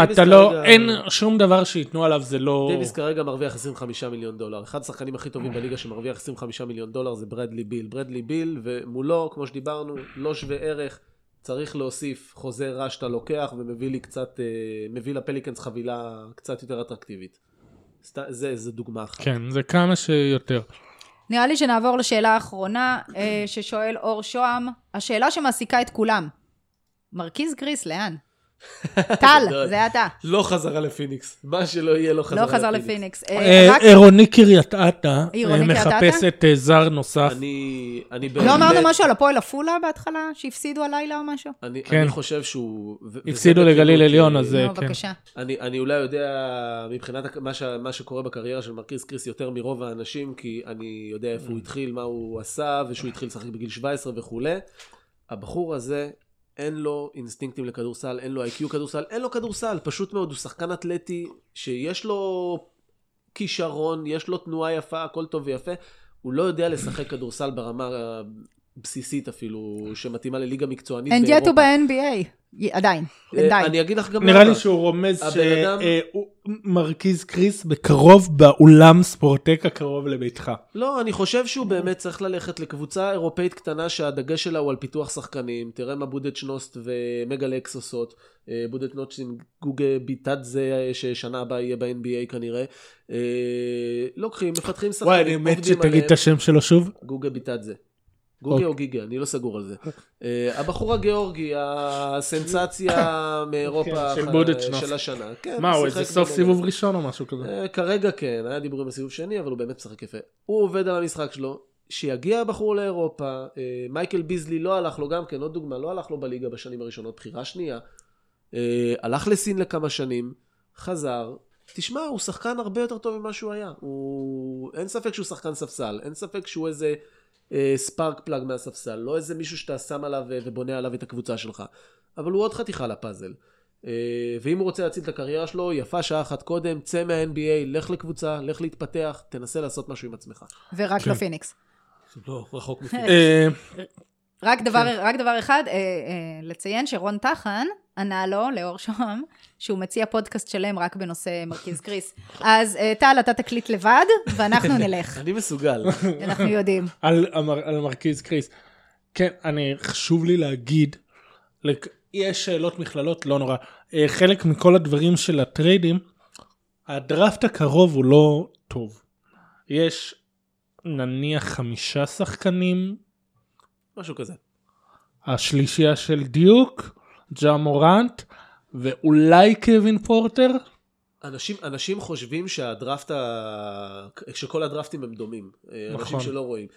אתה לא, כרגע- אין שום דבר שייתנו עליו, זה לא... דייוויס כרגע מרוויח 25 מיליון דולר. אחד השחקנים הכי טובים בליגה שמרוויח 25 מיליון דולר זה ברדלי ביל. ברדלי ביל, ומולו, כמו שדיברנו, לא שווה ערך. צריך להוסיף חוזה רע שאתה לוקח ומביא לי קצת, אה, מביא לפליקנס חבילה קצת יותר אטרקטיבית. זה, זה דוגמה אחת. כן, זה כמה שיותר. נראה לי שנעבור לשאלה האחרונה אה, ששואל אור שוהם, השאלה שמעסיקה את כולם. מרכיז גריס, לאן? טל. זה אתה. לא חזרה לפיניקס. מה שלא יהיה, לא חזרה לא חזר לפיניקס. לפיניקס. אה, אה, עירוני קריית אתא עירוני אה, קריית אתא? מחפשת זר נוסף. אני, אני לא אמרנו באמת- משהו על הפועל עפולה בהתחלה? שהפסידו הלילה או משהו? אני, כן. חושב שהוא... הפסידו לגליל עליון, אז נו, כן. בבקשה. אני, אני אולי יודע מבחינת מה, שקורה בקריירה של מרכיז קריס יותר מרוב האנשים, כי אני יודע איפה הוא התחיל, מה הוא עשה, ושהוא התחיל לשחק בגיל 17 וכולי. הבחור הזה, אין לו אינסטינקטים לכדורסל, אין לו איי-קיו כדורסל, אין לו כדורסל, פשוט מאוד, הוא שחקן אתלטי שיש לו כישרון, יש לו תנועה יפה, הכל טוב ויפה. הוא לא יודע לשחק כדורסל ברמה בסיסית אפילו, שמתאימה לליגה מקצוענית And yet באירופה. הוא ב-NBA. עדיין, אה, די. אני אגיד לך גם נראה. לי שהוא רומז שמרכיז קריס בקרוב באולם ספורטק הקרוב לביתך. לא, אני חושב שהוא באמת צריך ללכת לקבוצה אירופאית קטנה שהדגש שלה הוא על פיתוח שחקנים. תראה מה בודד שנוסט ומגה לקס עושות. אה, בודד שנוסט עם גוגה ביטאדזה אה, ששנה הבאה יהיה ב-NBA כנראה. אה, לוקחים, מפתחים שחקנים, וואי, אני מת עובדים שתגיד עליהם. את השם שלו שוב. גוגה ביטאדזה. גוגה אוקיי. או גיגה, אני לא סגור על זה. אה, הבחור הגיאורגי, הסנסציה מאירופה כן, של ח- בודדשנוף. של השנה. כן, מה, הוא איזה סוף. סיבוב ראשון או משהו כזה? אה, כרגע כן, היה דיבורים בסיבוב שני, אבל הוא באמת משחק יפה. הוא עובד על המשחק שלו, שיגיע הבחור לאירופה, אה, מייקל ביזלי לא הלך לו גם כן, עוד דוגמה, לא הלך לו בליגה בשנים הראשונות, בחירה שנייה, אה, הלך לסין לכמה שנים, חזר, תשמע, הוא שחקן הרבה יותר טוב ממה שהוא היה. הוא... אין ספק שהוא שחקן ספסל, אין ספק שהוא איזה spark plug מהספסל, לא איזה מישהו שאתה שם עליו אה, ובונה עליו את הקבוצה שלך, אבל הוא עוד חתיכה לפאזל. אה, ואם הוא רוצה להציל את הקריירה שלו, יפה שעה אחת קודם, צא מה-NBA, לך לקבוצה, לך להתפתח, תנסה לעשות משהו עם עצמך. ורק כן. לא פיניקס. לא, רחוק מפיניקס. אה, רק דבר, כן. רק דבר אחד, אה, אה, לציין שרון טחן ענה לו, לאור שוהם, שהוא מציע פודקאסט שלם רק בנושא מרכיז קריס. אז אה, טל, אתה תקליט לבד, ואנחנו נלך. אני מסוגל. אנחנו יודעים. על, המר, על מרכיז קריס. כן, אני, חשוב לי להגיד, לק, יש שאלות מכללות, לא נורא. אה, חלק מכל הדברים של הטריידים, הדראפט הקרוב הוא לא טוב. יש נניח חמישה שחקנים, משהו כזה. השלישייה של דיוק, ג'ה מורנט, ואולי קווין פורטר. אנשים, אנשים חושבים שהדראפט, ה... שכל הדראפטים הם דומים. אה, אנשים נכון. שלא רואים.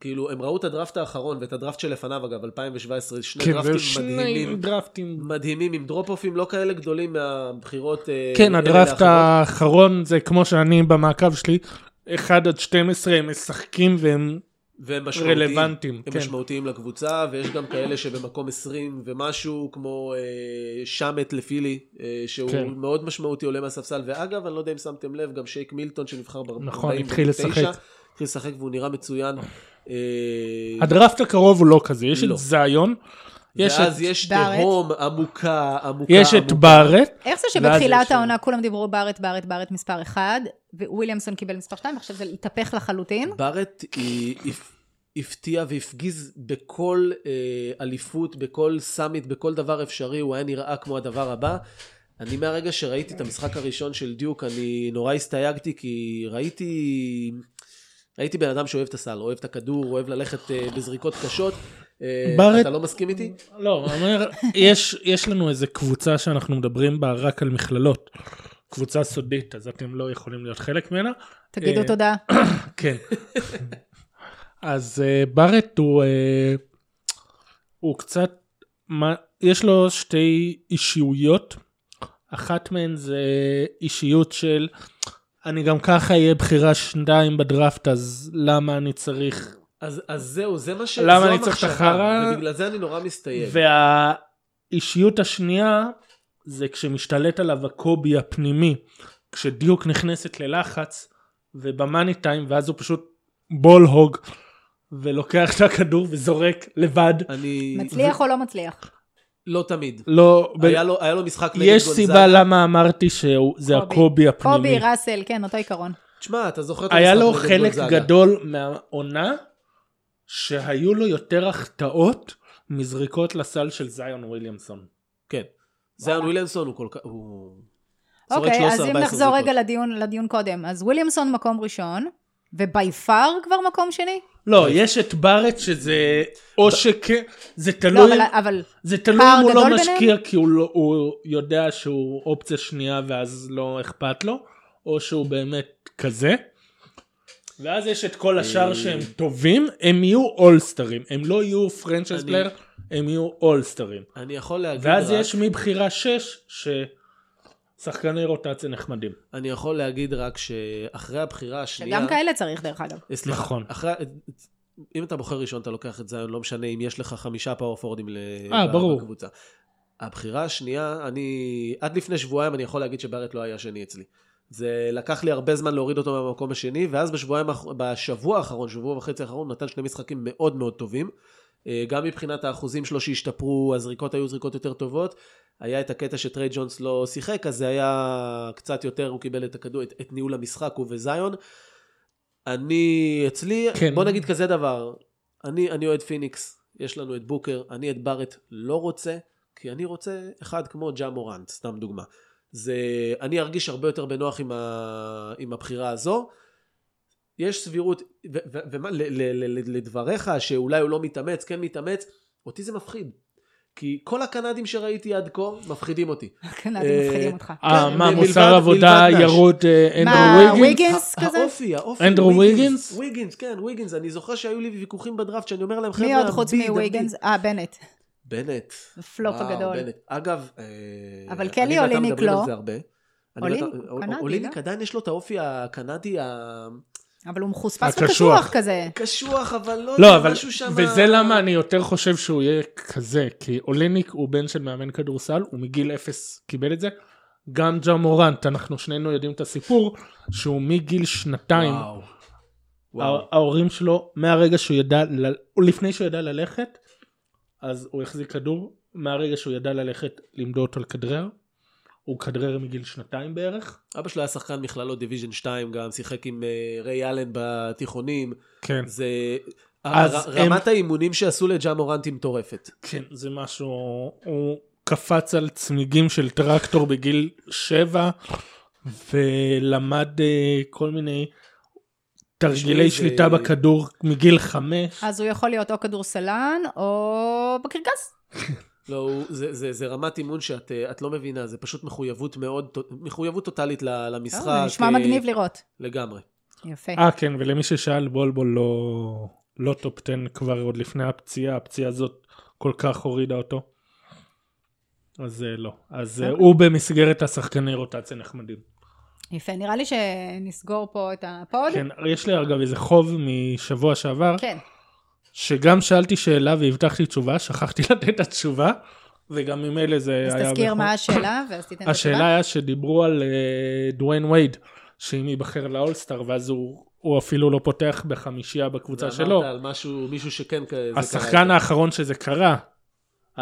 כאילו, הם ראו את הדראפט האחרון ואת הדראפט שלפניו, אגב, 2017, שני כן, דראפטים ושני מדהימים. דראפטים. מדהימים, עם דרופ-אופים לא כאלה גדולים מהבחירות. אה, כן, הדראפט לאחרות. האחרון זה כמו שאני במעקב שלי, 1 עד 12 הם משחקים והם והם משמעותיים. רלוונטיים, הם כן. משמעותיים לקבוצה, ויש גם כאלה שבמקום 20 ומשהו, כמו אה, שמט לפילי, אה, שהוא כן. מאוד משמעותי, עולה מהספסל. ואגב, אני לא יודע אם שמתם לב, גם שייק מילטון שנבחר ב-49, נכון, התחיל לשחק. התחיל לשחק והוא נראה מצוין. אה, הדראפט הקרוב הוא לא כזה, יש לא. את זיון, יש ואז את- יש. תהום עמוקה, עמוקה, יש את עמוקה. בארט, איך זה שבתחילת העונה כולם דיברו בארט, בארט, בארט מספר 1, וויליאמסון קיבל מספר 2, ועכשיו זה התהפך לחלוטין? בארט היא הפ- הפתיע והפגיז בכל אה, אליפות, בכל סאמיט, בכל דבר אפשרי, הוא היה נראה כמו הדבר הבא. אני מהרגע שראיתי את המשחק הראשון של דיוק, אני נורא הסתייגתי, כי ראיתי... ראיתי בן אדם שאוהב את הסל, אוהב את הכדור, אוהב ללכת אה, בזריקות קשות. אה, אתה לא מסכים איתי? לא, אני אומר, יש, יש לנו איזה קבוצה שאנחנו מדברים בה רק על מכללות. קבוצה סודית, אז אתם לא יכולים להיות חלק ממנה. תגידו אה, תודה. כן. אז uh, ברט הוא, הוא קצת, יש לו שתי אישיויות. אחת מהן זה אישיות של, אני גם ככה אהיה בחירה שנתיים בדראפט, אז למה אני צריך... אז, אז זהו, זה מה ש... למה אני צריך את החרא? ובגלל זה אני נורא מסתייג. והאישיות השנייה זה כשמשתלט עליו הקובי הפנימי, כשדיוק נכנסת ללחץ ובמאני טיים ואז הוא פשוט בול הוג ולוקח את הכדור וזורק לבד. אני... מצליח או לא מצליח? לא תמיד. לא, ב... היה לו, היה לו משחק נגד יש גונזאגה. סיבה למה אמרתי שזה קובי. הקובי הפנימי. קובי, ראסל, כן, אותו עיקרון. תשמע, אתה זוכר את היה המשחק לו נגד חלק גונזאגה. גדול מהעונה שהיו לו יותר החטאות מזריקות לסל של זיון וויליאמסון. כן. זיון וויליאמסון הוא כל כך... הוא... אוקיי, 13, אז אם 14 נחזור. רגע לדיון, לדיון קודם. אז וויליאמסון מקום ראשון, ובי פאר כבר מקום שני? לא, יש את בארט שזה או שכן, זה לא, תלוי, אבל, אבל זה תלוי אם הוא לא משקיע ביניהם? כי הוא, לא, הוא יודע שהוא אופציה שנייה ואז לא אכפת לו, או שהוא באמת כזה. ואז יש את כל השאר אה. שהם טובים, הם יהיו אולסטרים, הם לא יהיו אני- player, הם יהיו אולסטרים. אני יכול להגיד ואז רק... יש מבחירה 6 ששחקני רוטציה נחמדים. אני יכול להגיד רק שאחרי הבחירה השנייה... שגם כאלה צריך דרך אגב. אה, סליחה, נכון. אחרי... אם אתה בוחר ראשון אתה לוקח את זיון, לא משנה אם יש לך חמישה פאור פורדים ל- אה. בקבוצה. הבחירה השנייה, אני... עד לפני שבועיים אני יכול להגיד שבארט לא היה שני אצלי. זה לקח לי הרבה זמן להוריד אותו מהמקום השני, ואז בשבועיים, בשבוע האחרון, שבוע וחצי האחרון, נתן שני משחקים מאוד מאוד טובים. אה, גם מבחינת האחוזים שלו שהשתפרו, הזריקות היו זריקות יותר טובות. היה את הקטע שטריי ג'ונס לא שיחק, אז זה היה קצת יותר, הוא קיבל את הכדור, את, את ניהול המשחק, הוא וזיון. אני, אצלי, כן. בוא נגיד כזה דבר, אני, אני אוהד פיניקס, יש לנו את בוקר, אני את בארט לא רוצה, כי אני רוצה אחד כמו ג'ה מורנט, סתם דוגמה. זה, אני ארגיש הרבה יותר בנוח עם, ה, עם הבחירה הזו. יש סבירות, ו- ו- ומה, ל- ל- ל- לדבריך, שאולי הוא לא מתאמץ, כן מתאמץ, אותי זה מפחיד. כי כל הקנדים שראיתי עד כה מפחידים אותי. קנדים אה, מפחידים אותך. אה, כן, מה, מלבד- מוסר עבודה. ירוד אה, מה, אנדרו ויגינס? ויגינס כזה? האופי, האופי. אנדרו ויגינס? ויגינס, כן, ויגינס. אני זוכר שהיו לי ויכוחים בדראפט שאני אומר להם, חבר'ה, מי עוד חוץ? אמביד." אה, בנט. בנט. הפלופ וואו, הגדול. בנט. אגב, אה, אבל אני קלי ואתה אוליניק מדברים על לא. זה הרבה. אני אוליניק ואתה- הוא קנדי, אוליניק לא? עדיין יש לו את האופי הקנדי ה- אבל הוא מחוספס. וקשוח כזה. קשוח, אבל לא לא, יודע, אבל, משהו שם... וזה למה אני יותר חושב שהוא יהיה כזה, כי אוליניק הוא בן של מאמן כדורסל, הוא מגיל אפס קיבל את זה. גם ג'ה מורנט, אנחנו שנינו יודעים את הסיפור, שהוא מגיל שנתיים, וואו. וואו. הה- ההורים שלו, מהרגע שהוא ידע, לפני שהוא ידע ללכת, אז הוא החזיק כדור, מהרגע שהוא ידע ללכת, לימדו אותו לכדרר. הוא כדרר מגיל שנתיים בערך. אבא שלו היה שחקן מכללות division 2 גם, שיחק עם אה, ריי אלן בתיכונים. כן. זה... אז הר- הם- רמת האימונים שעשו לג'ה מורנט היא מטורפת. כן, זה משהו, הוא קפץ על צמיגים של טרקטור בגיל שבע, ולמד אה, כל מיני תרגילי זה- שליטה בכדור מגיל חמש. אז הוא יכול להיות או כדורסלן או בקרקס. לא, זה, זה, זה רמת אימון שאת אה, את לא מבינה, זה פשוט מחויבות מאוד, מחויבות טוטאלית ל- למשחק. אה, נשמע אה, מגניב לראות. לגמרי. יפה. אה כן, ולמי ששאל בול בול לא, לא top 10 כבר עוד לפני הפציעה, הפציעה הזאת כל כך הורידה אותו. אז לא. אז. הוא במסגרת השחקני רוטציה נחמדים. יפה, נראה לי שנסגור פה את ה pod. כן, יש לי אגב איזה חוב משבוע שעבר. כן. שגם שאלתי שאלה והבטחתי תשובה, שכחתי לתת את התשובה, וגם ממילא זה אז היה... תזכיר בכל- מה השאלה, ואז תיתן את השאלה התשובה. היה שדיברו על אה, דוויין וייד, שאם ייבחר ל All-Star, ואז הוא, הוא אפילו לא פותח בחמישייה בקבוצה שלו. ואמרת על משהו, מישהו שכן כ- זה קרה השחקן. האחרון שזה קרה,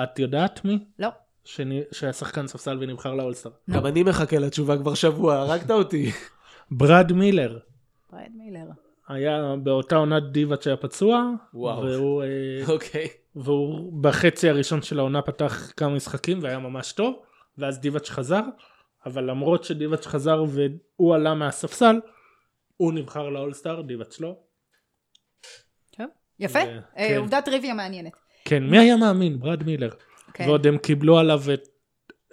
את יודעת מי? לא. שני, שהיה שחקן ספסל ונבחר לאולסטאר. גם אני מחכה לתשובה כבר שבוע, הרגת אותי. ברד מילר. פרד מילר. היה באותה עונת דיווה שהיה פצוע, וואו. והוא, אה, אוקיי. והוא בחצי הראשון של העונה פתח כמה משחקים והיה ממש טוב, ואז דיבאץ' חזר, אבל למרות שדיבאץ' חזר והוא עלה מהספסל, הוא נבחר לאולסטאר, דיבאץ' לא. טוב, יפה. ו- אה, כן. עובדת טריוויה מעניינת. כן, מי היה מאמין? ברד מילר. כן. ועוד הם קיבלו עליו את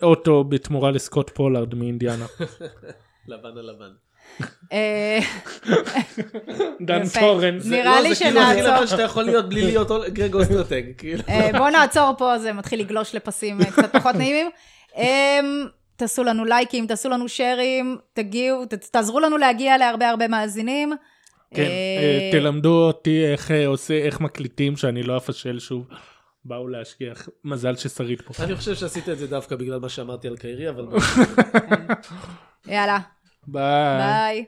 אוטו בתמורה לסקוט פולארד מאינדיאנה. לבן על לבן. אה, דן. זה- נראה לא, לי זה כאילו הכי שנעצור. לבן שאתה יכול להיות בלי להיות גרג אוסטרטג. כאילו. אה, בואו נעצור פה, זה מתחיל לגלוש לפסים אה, קצת פחות נעימים. אה, תעשו לנו לייקים, תעשו לנו שרים, תגיעו, ת- תעזרו לנו להגיע להרבה הרבה מאזינים. כן, תלמדו אותי איך עושה, איך מקליטים שאני לא אפשל שוב. באו להשגיח, מזל ששרית פה. אני חושב שעשית את זה דווקא בגלל מה שאמרתי על קיירי, אבל... יאללה, ביי. ביי.